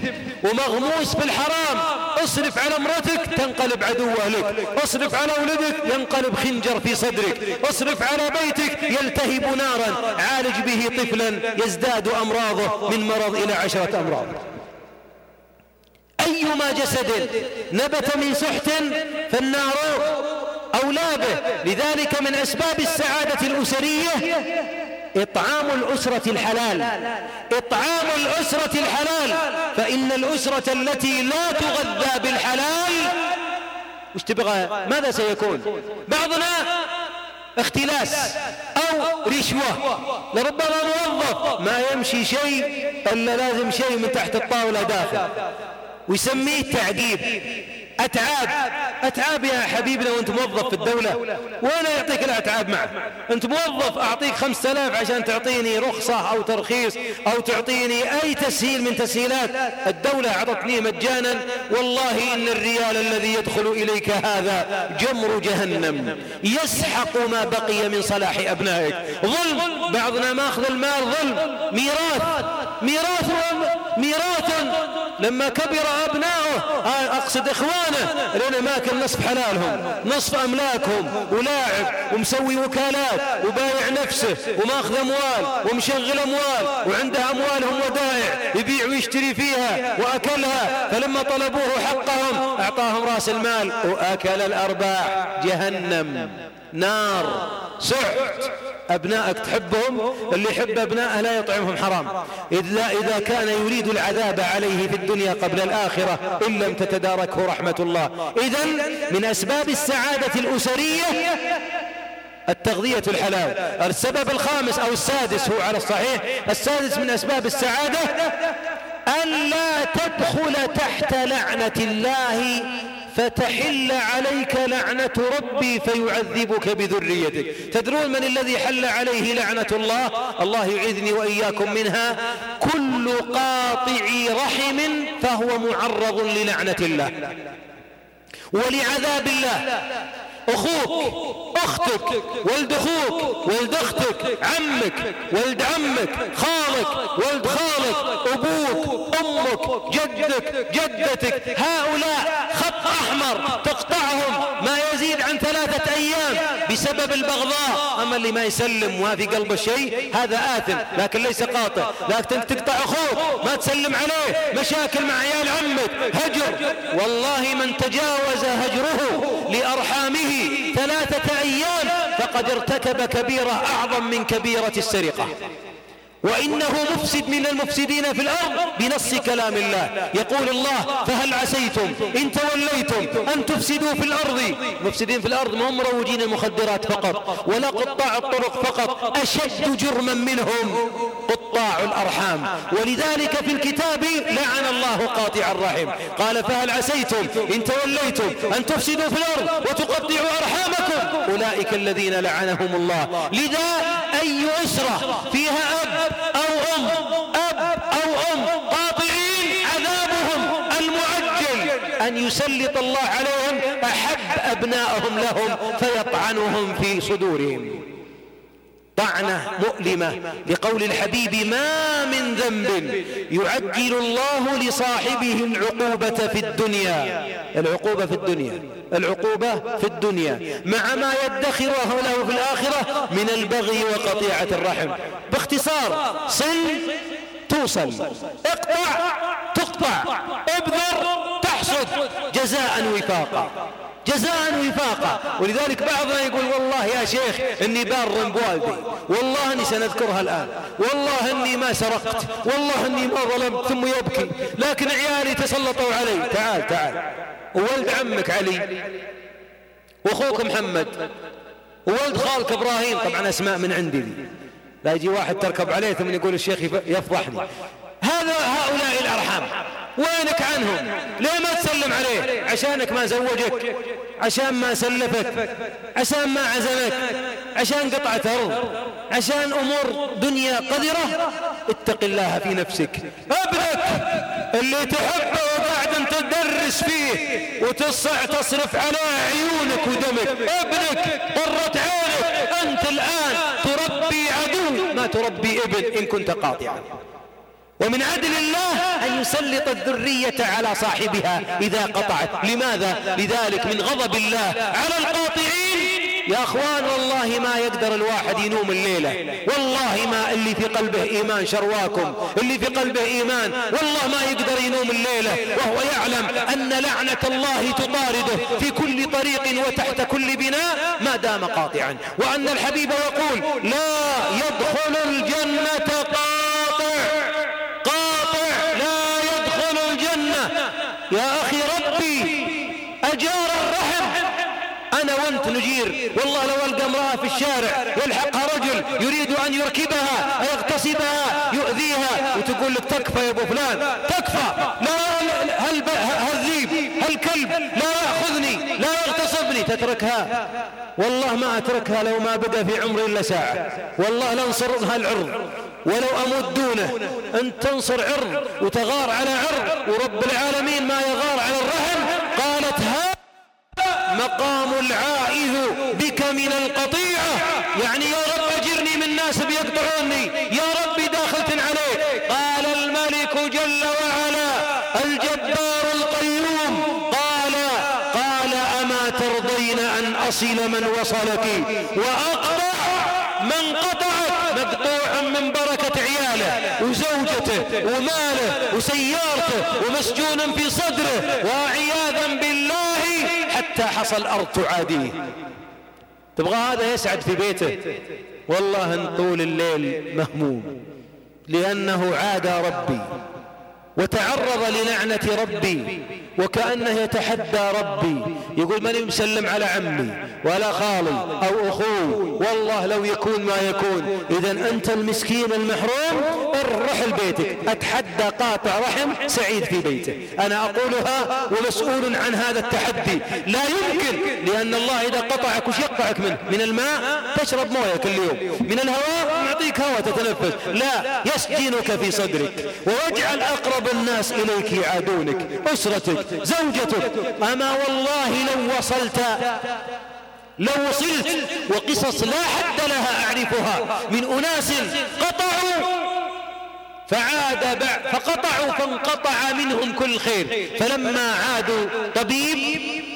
ومغموس بالحرام. اصرف على امرتك تنقلب عدوة لك اصرف على ولدك ينقلب خنجر في صدرك. اصرف على بيتك يلتهب نارا. عالج به طفلا يزداد أمراضه من مرض إلى عشرة أمراض. أيما جسد نبت من سحت فالنار أولى به. لذلك من أسباب السعادة الأسرية إطعام الأسرة الحلال. إطعام الأسرة الحلال. فإن الأسرة التي لا تغذى بالحلال وش تبغى ماذا سيكون؟ بعضنا اختلاس أو رشوة. لربما موظف ما يمشي شيء إلا لازم شيء من تحت الطاولة داخل ويسميه تعقيب أتعاب. أتعاب يا حبيبنا وأنت موظف في الدولة. وأنا يعطيك الأتعاب معه أنت موظف أعطيك خمسة آلاف عشان تعطيني رخصة أو ترخيص أو تعطيني أي تسهيل من تسهيلات. الدولة أعطتني مجانا. والله إن الريال الذي يدخل إليك هذا جمر جهنم. يسحق ما بقي من صلاح أبنائك. ظلم. بعضنا ماخذ المال ظلم. ميراث. ميراث. ميراث. لما كبر أبناؤه أقصد إخوانه لأنه ماكل نصف حلالهم نصف أملاكهم ولاعب ومسوي وكالات وبايع نفسه ومأخذ أموال ومشغل أموال وعنده أموالهم ودائع يبيع ويشتري فيها وأكلها. فلما طلبوه حقهم أعطاهم رأس المال وأكل الأرباح. جهنم. نار. سحت. أبنائك تحبهم اللي يحب أبنائه لا يطعمهم حرام. إذا, إذا كان يريد العذاب عليه في الدنيا قبل الآخرة إن لم تتداركه رحمة الله. إذا من أسباب السعادة الأسرية التغذية الحلال. السبب الخامس أو السادس هو على الصحيح. السادس من أسباب السعادة ألا تدخل تحت لعنة الله فتحل عليك لعنة ربي فيعذبك بذريتك. تدرون من الذي حل عليه لعنة الله؟ الله يعيذني وإياكم منها. كل قاطع رحم فهو معرض للعنة الله. ولعذاب الله. أخوك أختك ولد أخوك ولد أختك عمك ولد عمك خالك ولد خالك أبوك أمك جدك جدتك. هؤلاء خط أحمر تقطعهم ما يزيد عن ثلاثة أيام بسبب البغضاء. أما اللي ما يسلم وما في قلبه شيء هذا آثم لكن ليس قاطع. لكن تقطع أخوك ما تسلم عليه. مشاكل مع عيال عمك هجر. والله من تجاوز هجره لأرحامه ثلاثة أيام فقد ارتكب كبيرة أعظم من كبيرة السرقة. وإنه مفسد من المفسدين في الأرض بنص كلام الله. يقول الله فهل عسيتم؟ إن توليتم أن تفسدوا في الأرض. مفسدين في الأرض هم مروجين المخدرات فقط ولا قطاع الطرق فقط أشد جرما منهم قطاع الأرحام. ولذلك في الكتاب لعن الله قاطع الرحم. قال فهل عسيتم؟ إن توليتم أن تفسدوا في الأرض وتقطعوا أرحامكم. أولئك الذين لعنهم الله. لذا أي أسرة فيها أب؟ أو أم أب أو أم. قاطعين عذابهم المعجل. أن يسلط الله عليهم أحب أبنائهم لهم فيطعنهم في صدورهم. طعنة مؤلمة لقول الحبيب ما من ذنب يعجل الله لصاحبه العقوبة في الدنيا. العقوبة في الدنيا. العقوبة في الدنيا. مع ما يدخره له في الآخرة من البغي وقطيعة الرحم. باختصار صل توصل. اقطع تقطع. ابذر تحصد. جزاء وفاقا. جزاء وفاقا. ولذلك بعضنا يقول والله يا شيخ إني بار بوالدي والله إني سنذكرها الآن. والله إني ما سرقت. والله إني ما ظلمت. ثم يبكي. لكن عيالي تسلطوا علي. تعال تعال. وولد عمك علي. وأخوك محمد. وولد خالك إبراهيم. طبعا أسماء من عندي لا يجي واحد تركب عليه ثم يقول الشيخ يفضحني. هذا هؤلاء الأرحام. وينك عنهم ليه ما تسلم عليه؟ عشانك ما زوجك عشان ما سلفك عشان ما عزمك عشان قطعة أرض عشان أمور دنيا قذرة. اتق الله في نفسك. ابنك اللي تحبه وبعد تدرس فيه وتصع تصرف عليه عيونك ودمك. ابنك قرة عينك. أنت الآن تربي عدو ما تربي ابن إن كنت قاطعا. ومن عدل الله أن يسلط الذرية على صاحبها إذا قطعت. لماذا؟ لذلك من غضب الله على القاطعين. يا أخوان والله ما يقدر الواحد ينوم الليلة. والله ما اللي في قلبه إيمان شرواكم اللي في قلبه إيمان والله ما يقدر ينوم الليلة. وهو يعلم أن لعنة الله تطارده في كل طريق وتحت كل بناء ما دام قاطعا. وأن الحبيب يقول لا يدخل الجنة قاطع يا أخي ربي أجار الرحم أنا نجير والله لو ألقى امرأة في الشارع يلحقها رجل يريد أن يركبها يغتصبها يؤذيها وتقول لك تكفى يا أبو فلان تكفى. لا هالذيب هالكلب لا يأخذني لا يغتصبني تتركها. والله ما أتركها لو ما بقى في عمري إلا ساعة. والله لانصر هالعرض ولو أموت دونه أن تنصر عرض وتغار على عرض ورب العالمين ما يغار على الرحم. قالت هذا مقام العائذ بك من القطيعة يعني يا رب أجرني من ناس بيقطعوني. يا رب داخلت عليه. قال الملك جل وعلا الجبار القيوم. قال قال أما ترضين أن أصل من وصلك؟ وأقطع من قطعك. مقطوع من بركة عياله وزوجته وماله وسيارته ومسجون في صدره. وعياذا بالله حتى حصل أرض تعاديه. تبغى هذا يسعد في بيته. والله إن طول الليل مهموم. لأنه عادى ربي. وتعرض للعنة ربي. وكأنه يتحدى ربي. يقول من مسلم على عمي ولا خالي أو أخوه؟ والله لو يكون ما يكون. إذا أنت المسكين المحروم ارح لبيتك. أتحدى قاطع رحم سعيد في بيته. أنا أقولها ومسؤول عن هذا التحدي. لا يمكن لأن الله إذا قطعك وش يقطعك منه؟ من الماء تشرب موية كل يوم من الهواء يعطيك هواء تتنفس. لا يسجنك في صدرك. ويجعل أقرب الناس إليك يعادونك. أسرتك. زوجتك أما والله لو وصلت لو وصلت وقصص لا حد لها أعرفها. من أناس قطعوا فعاد فقطعوا فانقطع منهم كل خير. فلما عادوا طبيب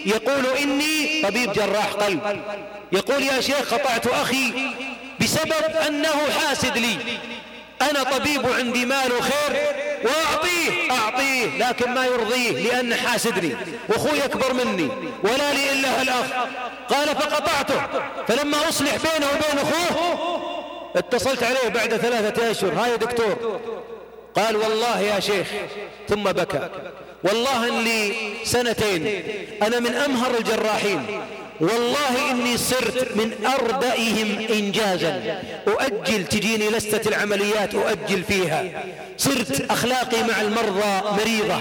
يقول إني طبيب جراح قلب يقول يا شيخ قطعت أخي بسبب أنه حاسد لي. أنا طبيب عندي مال وخير وأعطيه أعطيه لكن ما يرضيه لأنه حاسدني وأخوي أكبر مني ولا لي إلا الأخ. قال فقطعته فلما أصلح بينه وبين أخوه اتصلت عليه بعد ثلاثة أشهر. هاي دكتور. قال والله يا شيخ ثم بكى. والله لي سنتين أنا من أمهر الجراحين. والله إني صرت من أردئهم إنجازا. أؤجل تجيني لستة العمليات أؤجل فيها. صرت أخلاقي مع المرضى مريضة.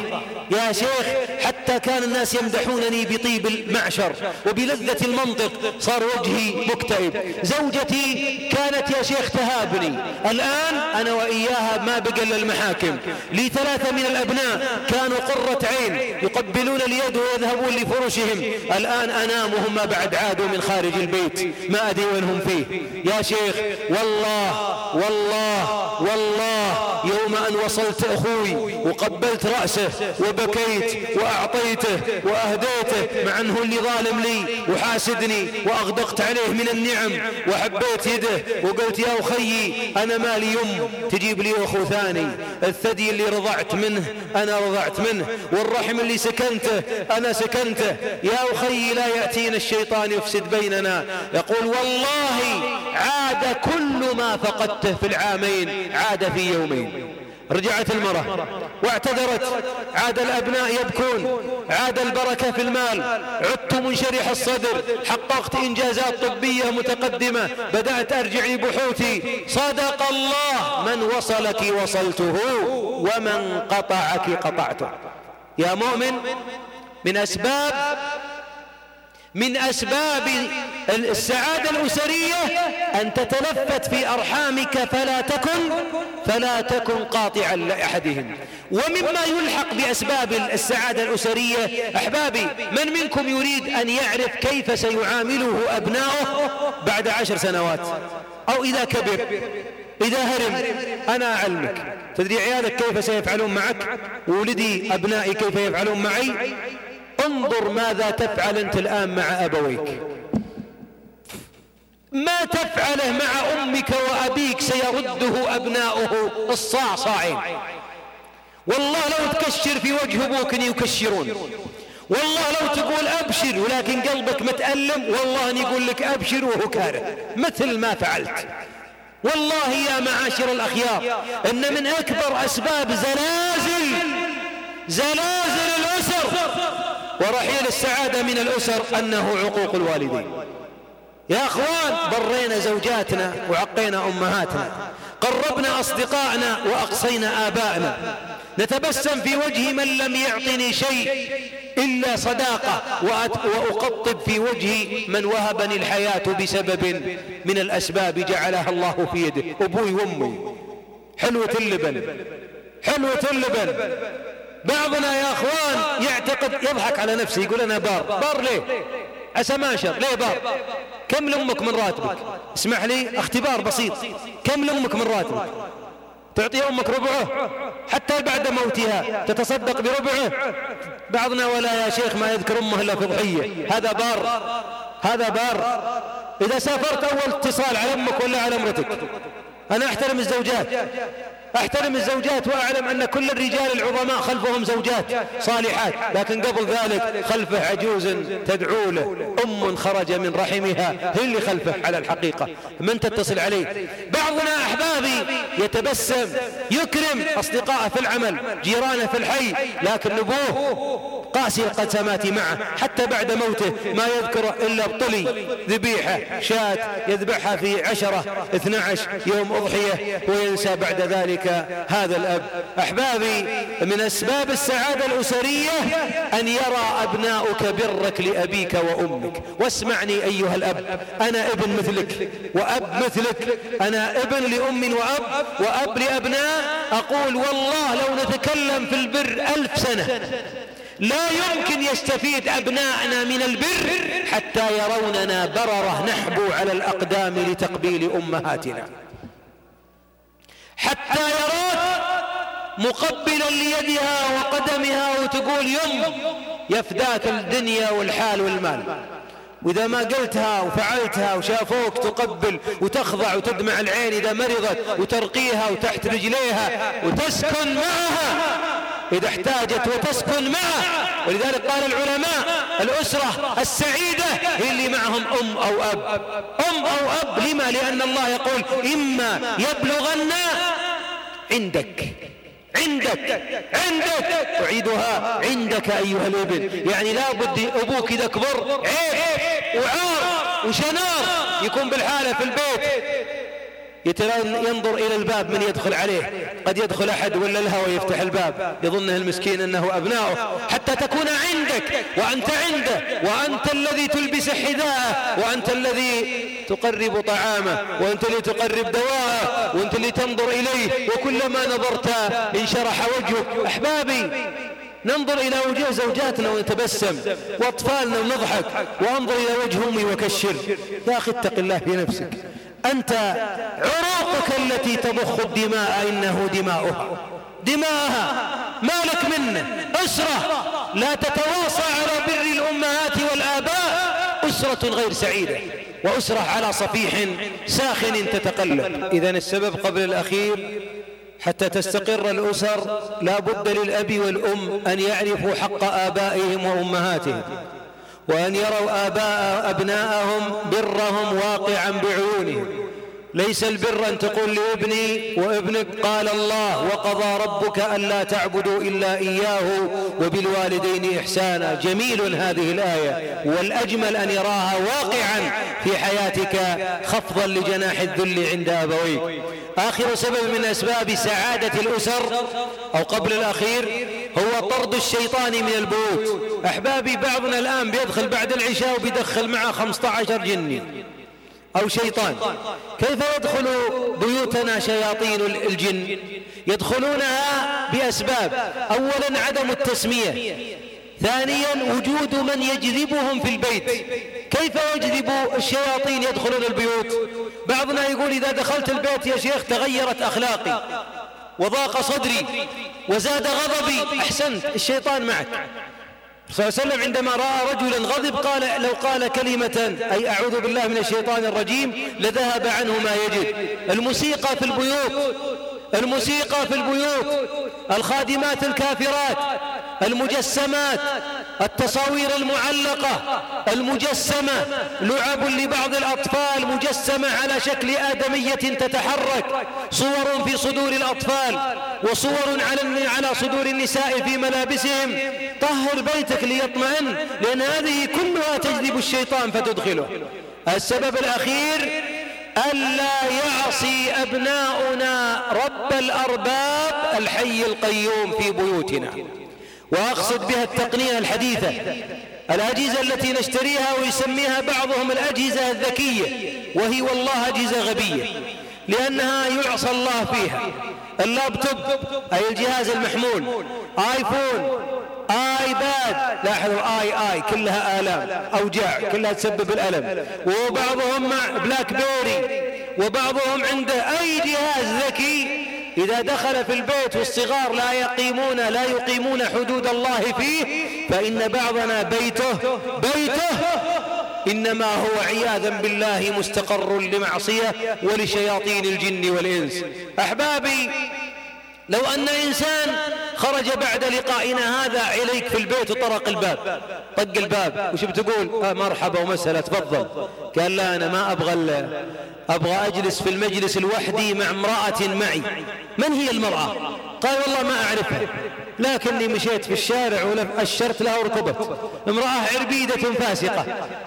يا شيخ حتى كان الناس يمدحونني بطيب المعشر وبلذة المنطق صار وجهي مكتئب. زوجتي كانت يا شيخ تهابني. الآن أنا وإياها ما بقى إلا المحاكم. لي ثلاثة من الأبناء كانوا قرة عين يقبلون اليد ويذهبون لفرشهم الآن أنام وهم ما بعد عادوا من خارج البيت. ما أدري وين هم فيه. يا شيخ والله والله والله يوم أن وصلت أخوي وقبلت رأسه وبكيت وأعطيته وأهديته مع أنه اللي ظالم لي وحاسدني وأغدقت عليه من النعم وحبيت يده وقلت يا أخي أنا مالي يم. تجيب لي أخو ثاني. الثدي اللي رضعت منه أنا رضعت منه. والرحم اللي سكنته أنا سكنته. يا أخي لا يأتينا الشيطان يفسد بيننا. يقول والله عاد كل ما فقدته في العامين عاد في يومين. رجعت المرأة واعتذرت. عاد الأبناء يبكون. عاد البركة في المال. عدت منشرح الصدر. حققت إنجازات طبية متقدمة. بدأت أرجع لبحوثي صدق الله من وصلك وصلته ومن قطعك قطعته. يا مؤمن من أسباب من أسباب السعادة الأسرية أن تتلفت في أرحامك فلا تكن فلا تكن قاطعا لأحدهم. ومما يلحق بأسباب السعادة الأسرية أحبابي من منكم يريد أن يعرف كيف سيعامله أبناؤه بعد عشر سنوات؟ أو إذا كبر إذا هرم أنا أعلمك. تدري عيالك كيف سيفعلون معك؟ ولدي أبنائي كيف يفعلون معي؟ انظر ماذا تفعل أنت الآن مع أبويك. ما تفعله مع أمك وأبيك سيرده أبناؤه الصعصعين والله لو تكشر في وجه أبوك يكشرون. والله لو تقول أبشر ولكن قلبك متألم والله يقول لك أبشر وهو كاره. مثل ما فعلت. والله يا معاشر الأخيار إن من أكبر أسباب زلازل زلازل الأسر ورحيل السعادة من الأسر أنه عقوق الوالدين. يا أخوان برينا زوجاتنا وعقينا أمهاتنا. قربنا أصدقائنا وأقصينا آبائنا. نتبسم في وجه من لم يعطني شيء إلا صداقة وأقطب في وجه من وهبني الحياة بسبب من الأسباب جعلها الله في يده. أبوي وأمي حلوة اللبن حلوة اللبن. بعضنا يا أخوان يعتقد يضحك على نفسه يقول أنا بار. بار ليه؟ اسماشر ليه بار؟ كم لأمك من راتبك؟ اسمح لي اختبار بسيط. كم لأمك من راتبك؟ تعطي أمك ربعه. حتى بعد موتها تتصدق بربعه. بعضنا ولا يا شيخ ما يذكر أمه إلا في ضحية. هذا بار. هذا بار. إذا سافرت أول اتصال على أمك ولا على أمرتك؟ أنا أحترم الزوجات. احترم الزوجات واعلم ان كل الرجال العظماء خلفهم زوجات صالحات لكن قبل ذلك خلفه عجوز تدعو له. أم خرج من رحمها هي اللي خلفه على الحقيقة. من تتصل عليه؟ بعضنا أحبابي يتبسم يكرم اصدقائه في العمل جيرانه في الحي لكن نبوه قاسي القسمات معه. حتى بعد موته ما يذكر إلا بطلي ذبيحة شاة يذبحها في عشرة اثنى عشر يوم أضحية وينسى بعد ذلك هذا الأب. أحبابي من أسباب السعادة الأسرية أن يرى أبناؤك برك لأبيك وأمك. واسمعني أيها الأب أنا ابن مثلك وأب مثلك. أنا ابن لأم وأب وأب لأبناء. أقول والله لو نتكلم في البر ألف سنة لا يمكن يستفيد أبناءنا من البر حتى يروننا بررة نحبو على الأقدام لتقبيل أمهاتنا. حتى يراك مقبلا ليدها وقدمها وتقول يم يفداك الدنيا والحال والمال. وإذا ما قلتها وفعلتها وشافوك تقبل وتخضع وتدمع العين إذا مرضت وترقيها وتحت رجليها وتسكن معها. إذا احتاجت وتسكن معه ولذلك قال العلماء الأسرة السعيدة هي اللي معهم أم أو أب. أم أو أب لما؟ لأن الله يقول إما يبلغن عندك. عندك. عندك. أعيدها. عندك أيها الابن يعني لابد أبوك إذا كبر عيب. وعار. وشنار. يكون بالحالة في البيت. ينظر إلى الباب من يدخل عليه؟ قد يدخل أحد ولا الهوى يفتح الباب؟ يظنه المسكين أنه أبناؤه. حتى تكون عندك وأنت عنده وأنت الذي تلبس حذاءه وأنت الذي تقرب طعامه وأنت اللي تقرب دواءه وأنت اللي تنظر إليه. وكلما نظرت انشرح وجهك أحبابي ننظر إلى وجوه زوجاتنا ونتبسم وأطفالنا ونضحك وأنظر إلى وجه أمي وكشر. يا أخي اتق الله في نفسك. أنت عروقك التي تضخ الدماء إنه دماؤها. دماءها ما لك منه أسرة. لا تتواصى على بر الأمهات والآباء. أسرة غير سعيدة وأسرة على صفيح ساخن تتقلب. إذا السبب قبل الأخير حتى تستقر الأسر لا بد للأب والأم أن يعرفوا حق آبائهم وأمهاتهم. وأن يروا آباء أبناءهم برهم واقعا بعيونهم. ليس البر أن تقول لابني وابنك قال الله وقضى ربك ألا تعبدوا إلا إياه وبالوالدين إحسانا. جميل هذه الآية. والأجمل أن يراها واقعا في حياتك خفضا لجناح الذل عند أبويك. آخر سبب من أسباب سعادة الأسر أو قبل الأخير هو طرد الشيطان من البيوت. أحبابي بعضنا الآن بيدخل بعد العشاء وبيدخل معه 15 جني أو شيطان. كيف يدخل بيوتنا شياطين الجن؟ يدخلونها بأسباب. أولا عدم التسمية. ثانيا وجود من يجذبهم في البيت. كيف يجذب الشياطين يدخلون البيوت؟ بعضنا يقول إذا دخلت البيت يا شيخ تغيرت أخلاقي وضاق صدري وزاد غضبي. أحسنت الشيطان معك. صلى الله عليه وسلم عندما رأى رجلا غضب قال لو قال كلمة أي أعوذ بالله من الشيطان الرجيم لذهب عنه ما يجد. الموسيقى في البيوت الموسيقى في البيوت الخادمات الكافرات. المجسمات التصاوير المعلقة المجسمة لعب لبعض الأطفال مجسمة على شكل آدمية تتحرك صور في صدور الأطفال وصور على على صدور النساء في ملابسهم. طهر بيتك ليطمئن لأن هذه كلها تجذب الشيطان فتدخله. السبب الأخير ألا يعصي أبناؤنا رب الأرباب الحي القيوم في بيوتنا. وأقصد بها التقنية الحديثة الأجهزة التي نشتريها ويسميها بعضهم الأجهزة الذكية وهي والله أجهزة غبية لأنها يعصى الله فيها اللابتوب أي الجهاز المحمول iPhone iPad. لاحظوا i i كلها آلام أوجاع كلها تسبب الألم. وبعضهم مع BlackBerry. وبعضهم عنده أي جهاز ذكي. إذا دخل في البيت والصغار لا يقيمون لا يقيمون حدود الله فيه فإن بعضنا بيته بيته إنما هو عياذا بالله مستقر لمعصية ولشياطين الجن والإنس. أحبابي لو أن إنسان خرج بعد لقائنا هذا إليك في البيت وطرق الباب. طق الباب. وش بتقول؟ آه مرحبا ومسهلا تفضل. قال لا أنا ما أبغى أبغى أجلس في المجلس لوحدي مع امرأة معي. من هي المرأة؟ قال والله ما أعرفها. لكني مشيت في الشارع وأشرت لها وركبت. امرأة عربيدة فاسقة.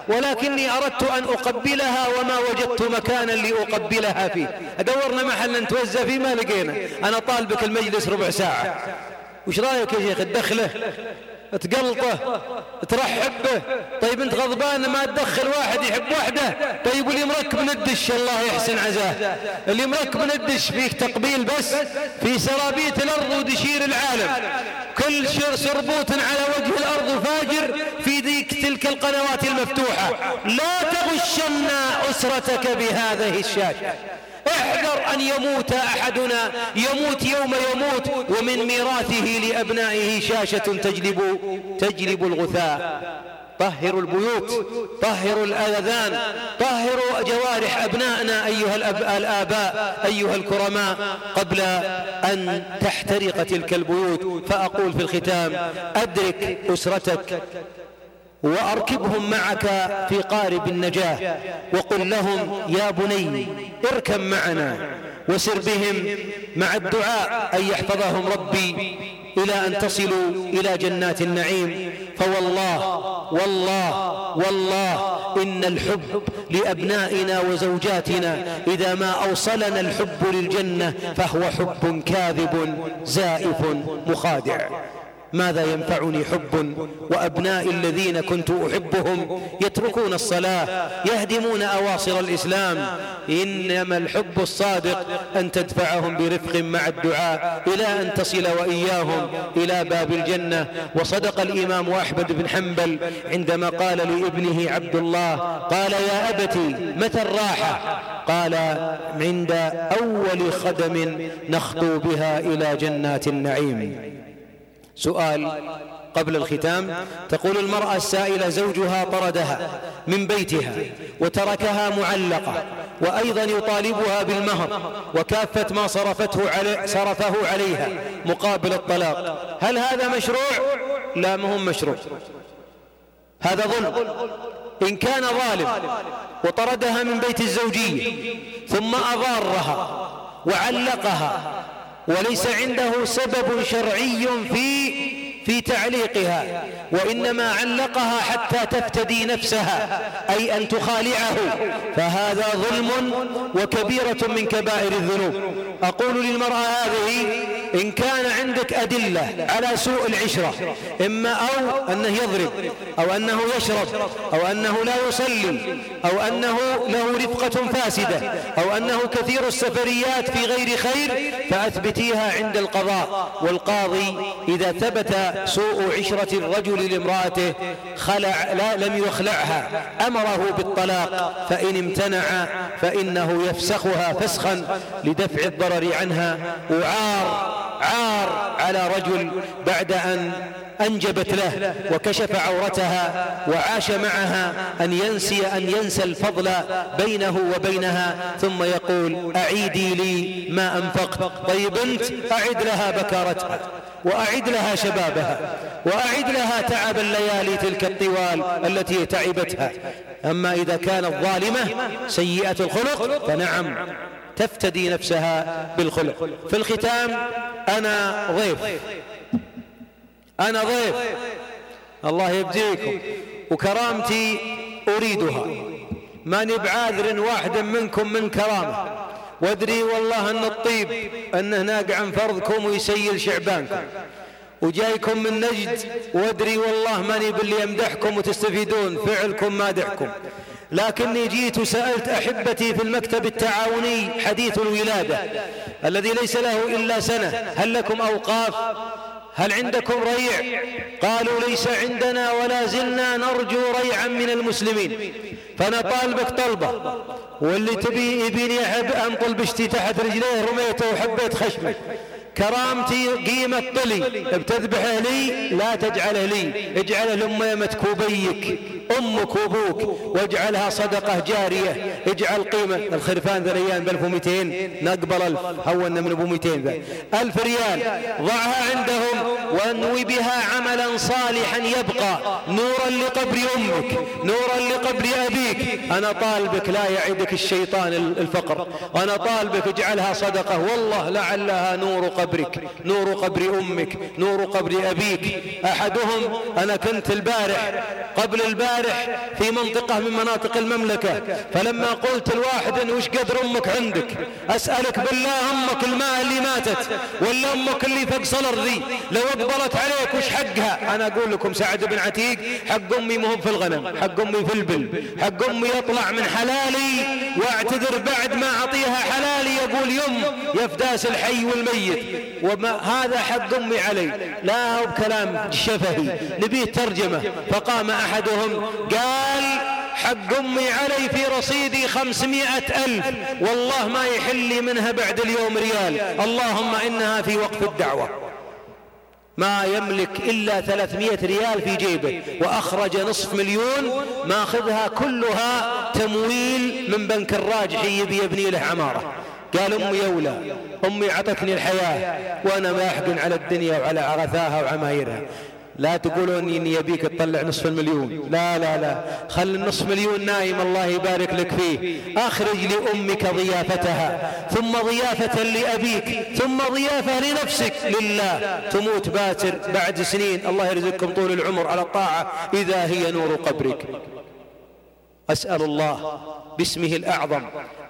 ولكني أردت أن أقبلها وما وجدت مكانا لأقبلها فيه. أدورنا محل نتوزى فيه ما لقينا. أنا طالبك المجلس ربع ساعة. وش رأيك يا شيخ؟ تدخله. تقلطه ترحب به. طيب انت غضبان ما تدخل واحد يحب وحده. طيب واللي مركب ندش الله يحسن عزاه. اللي مركب ندش فيه تقبيل بس في سرابيت الأرض ودشير العالم. كل سربوت على وجه الأرض فاجر في ذيك تلك القنوات المفتوحة. لا تغشن أسرتك بهذه الشاشة. احذر أن يموت أحدنا. يموت يوم يموت. ومن ميراثه لأبنائه شاشة تجلب, تجلب الغثاء. طهروا البيوت. طهروا الأذان. طهروا جوارح أبنائنا أيها الآباء أيها الكرماء. قبل أن تحترق تلك البيوت. فأقول في الختام أدرك أسرتك. وأركبهم معك في قارب النجاة. وقل لهم يا بني اركب معنا وسر بهم مع الدعاء أن يحفظهم ربي إلى أن تصلوا إلى جنات النعيم. فوالله والله والله إن الحب لأبنائنا وزوجاتنا إذا ما أوصلنا الحب للجنة فهو حب كاذب زائف مخادع. ماذا ينفعني حب؟ وأبنائي الذين كنت أحبهم يتركون الصلاة يهدمون أواصر الإسلام. إنما الحب الصادق أن تدفعهم برفق مع الدعاء إلى أن تصل وإياهم إلى باب الجنة. وصدق الإمام أحمد بن حنبل عندما قال لابنه عبد الله قال يا أبتي متى الراحة؟ قال عند أول خدم نخطو بها إلى جنات النعيم. سؤال قبل الختام. تقول المرأة السائلة زوجها طردها من بيتها وتركها معلقة وأيضا يطالبها بالمهر وكافة ما صرفته علي صرفه عليها مقابل الطلاق. هل هذا مشروع؟ لا مهم مشروع. هذا ظلم. إن كان ظالم وطردها من بيت الزوجية ثم أضارها وعلقها وليس عنده سبب شرعي في في تعليقها وإنما علقها حتى تفتدي نفسها أي أن تخالعه فهذا ظلم وكبيرة من كبائر الذنوب. أقول للمرأة هذه إن كان عندك أدلة على سوء العشرة إما أو أنه يضرب أو أنه يشرب أو أنه لا يصلي أو أنه له رفقة فاسدة أو أنه كثير السفريات في غير خير فأثبتيها عند القضاء. والقاضي إذا ثبت سوء عشرة الرجل لامرأته خلع لا لم يخلعها أمره بالطلاق فإن امتنع فإنه يفسخها فسخا لدفع الضرر. عنها وعار عار على رجل بعد أن أنجبت له وكشف عورتها وعاش معها أن ينسي أن ينسى الفضل بينه وبينها ثم يقول أعيدي لي ما أنفقت. طيب أنت أعد لها بكارتها وأعد لها شبابها وأعد لها تعب الليالي تلك الطوال التي تعبتها. أما إذا كانت ظالمة سيئة الخلق فنعم. تفتدي نفسها بالخلق. في الختام أنا ضيف أنا ضيف الله يبديكم وكرامتي أريدها. ماني بعاذر واحد منكم من كرامة. وادري والله أن الطيب أنه ناقع عن فرضكم ويسيل شعبانكم. وجايكم من نجد. وادري والله ماني باللي يمدحكم وتستفيدون. فعلكم مادحكم لكني جيت وسألت أحبتي في المكتب التعاوني حديث الولادة الذي ليس له إلا سنة. هل لكم أوقاف؟ هل عندكم ريع؟ قالوا ليس عندنا ولا زلنا نرجو ريعا من المسلمين. فأنا طالبك طلبة واللي تبي يبيني أحب أنطل بشتي تحت رجليه رميته وحبيت خشمه. كرامتي قيمة طلي بتذبحه لي لا تجعله لي اجعله لأميمة كوبيك أمك وأبوك واجعلها صدقة جارية. اجعل قيمة الخرفان ذا الأيام بألف ومئتين. نقبل ألف. هونا من أبو مئتين ذا. ألف ريال. ضعها عندهم وانوي بها عملا صالحا يبقى. نورا لقبر أمك نورا لقبر أبيك. أنا طالبك لا يعدك الشيطان الفقر. أنا طالبك اجعلها صدقة. والله لعلها نور قبرك نور قبر أمك نور قبر أبيك. أحدهم أنا كنت البارح قبل البارح في منطقة من مناطق المملكة. فلما قلت الواحد وش قدر أمك عندك؟ أسألك بالله أمك الماء اللي ماتت ولا أمك اللي فوق صلر ذي. لو أقبلت عليك وش حقها؟ أنا أقول لكم سعد بن عتيق حق أمي مهم في الغنم حق أمي في البل حق أمي يطلع من حلالي واعتذر بعد ما أعطيها حلالي يقول يم يفداس الحي والميت. وما هذا حق أمي علي. لا هو بكلام شفهي. نبيه ترجمة. فقام أحدهم قال حق أمي علي في رصيدي خمسمائة ألف. والله ما يحل لي منها بعد اليوم ريال. اللهم إنها في وقف الدعوة. ما يملك إلا ثلاثمائة ريال في جيبه. وأخرج نصف مليون ماخذها كلها تمويل من بنك الراجحي يبي يبني له عمارة. قال أمي يولى أمي عطتني الحياة. وأنا ما أحقن على الدنيا وعلى عرثاها وعمايرها. لا تقولون إني يبيك تطلع نصف المليون. لا لا لا. خل النصف مليون نايم الله يبارك لك فيه. أخرج لأمك ضيافتها ثم ضيافة لأبيك ثم ضيافة لنفسك. لله. تموت باتر بعد سنين. الله يرزقكم طول العمر على الطاعة. إذا هي نور قبرك. أسأل الله باسمه الأعظم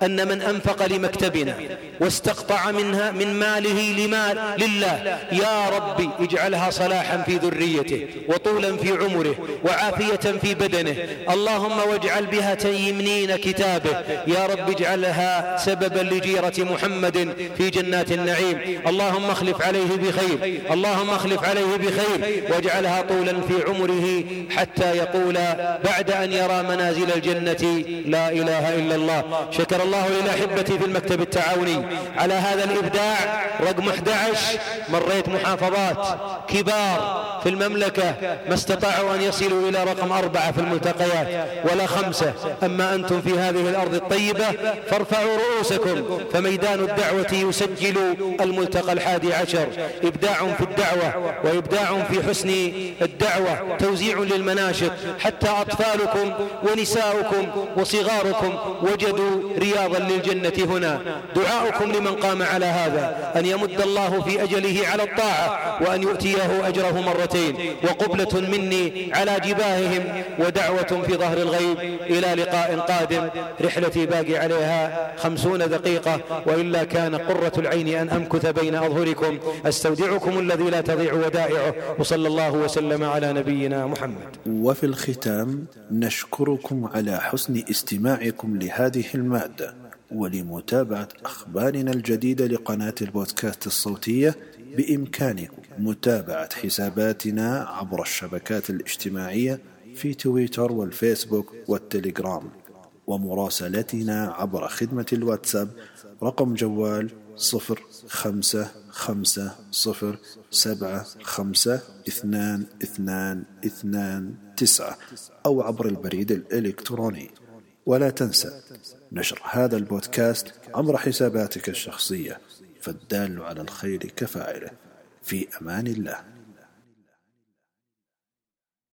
أن من أنفق لمكتبنا واستقطع منها من ماله لمال لله. يا ربي اجعلها صلاحا في ذريته وطولا في عمره وعافية في بدنه. اللهم واجعل بها تيمنين كتابه. يا رب اجعلها سببا لجيرة محمد في جنات النعيم. اللهم اخلف عليه بخير. اللهم اخلف عليه بخير. واجعلها طولا في عمره حتى يقول بعد أن يرى منازل الجنة لا إله إلا الله. شكر الله للاحبه في المكتب التعاوني. على هذا الإبداع رقم 11 مريت محافظات كبار في المملكة ما استطاعوا أن يصلوا إلى رقم أربعة في الملتقيات ولا خمسة. أما أنتم في هذه الأرض الطيبة فارفعوا رؤوسكم. فميدان الدعوة يسجل الملتقى الحادي عشر. إبداع في الدعوة وإبداع في حسن الدعوة. توزيع للمناشط. حتى أطفالكم ونساؤكم وصغاركم وجدوا رياضا للجنة هنا. دعاؤكم لمن قام على هذا. أن يمد الله في أجله على الطاعة وأن يؤتيه أجره مرتين. وقبلة مني على جباههم ودعوة في ظهر الغيب إلى لقاء قادم. رحلتي باقي عليها خمسون دقيقة. وإلا كان قرة العين أن أمكث بين أظهركم. أستودعكم الذي لا تضيع ودائعه. وصلى الله وسلم على نبينا محمد. وفي الختام نشكركم على حسن استماعكم لهذه المادة. ولمتابعة أخبارنا الجديدة لقناة البودكاست الصوتية بإمكانكم متابعة حساباتنا عبر الشبكات الاجتماعية في تويتر والفيسبوك والتليجرام ومراسلتنا عبر خدمة الواتساب رقم جوال صفر خمسة خمسة صفر سبعة خمسة اثنان اثنان اثنان تسعة أو عبر البريد الإلكتروني. ولا تنسى نشر هذا البودكاست عبر حساباتك الشخصية فالدال على الخير كفاعله. في أمان الله.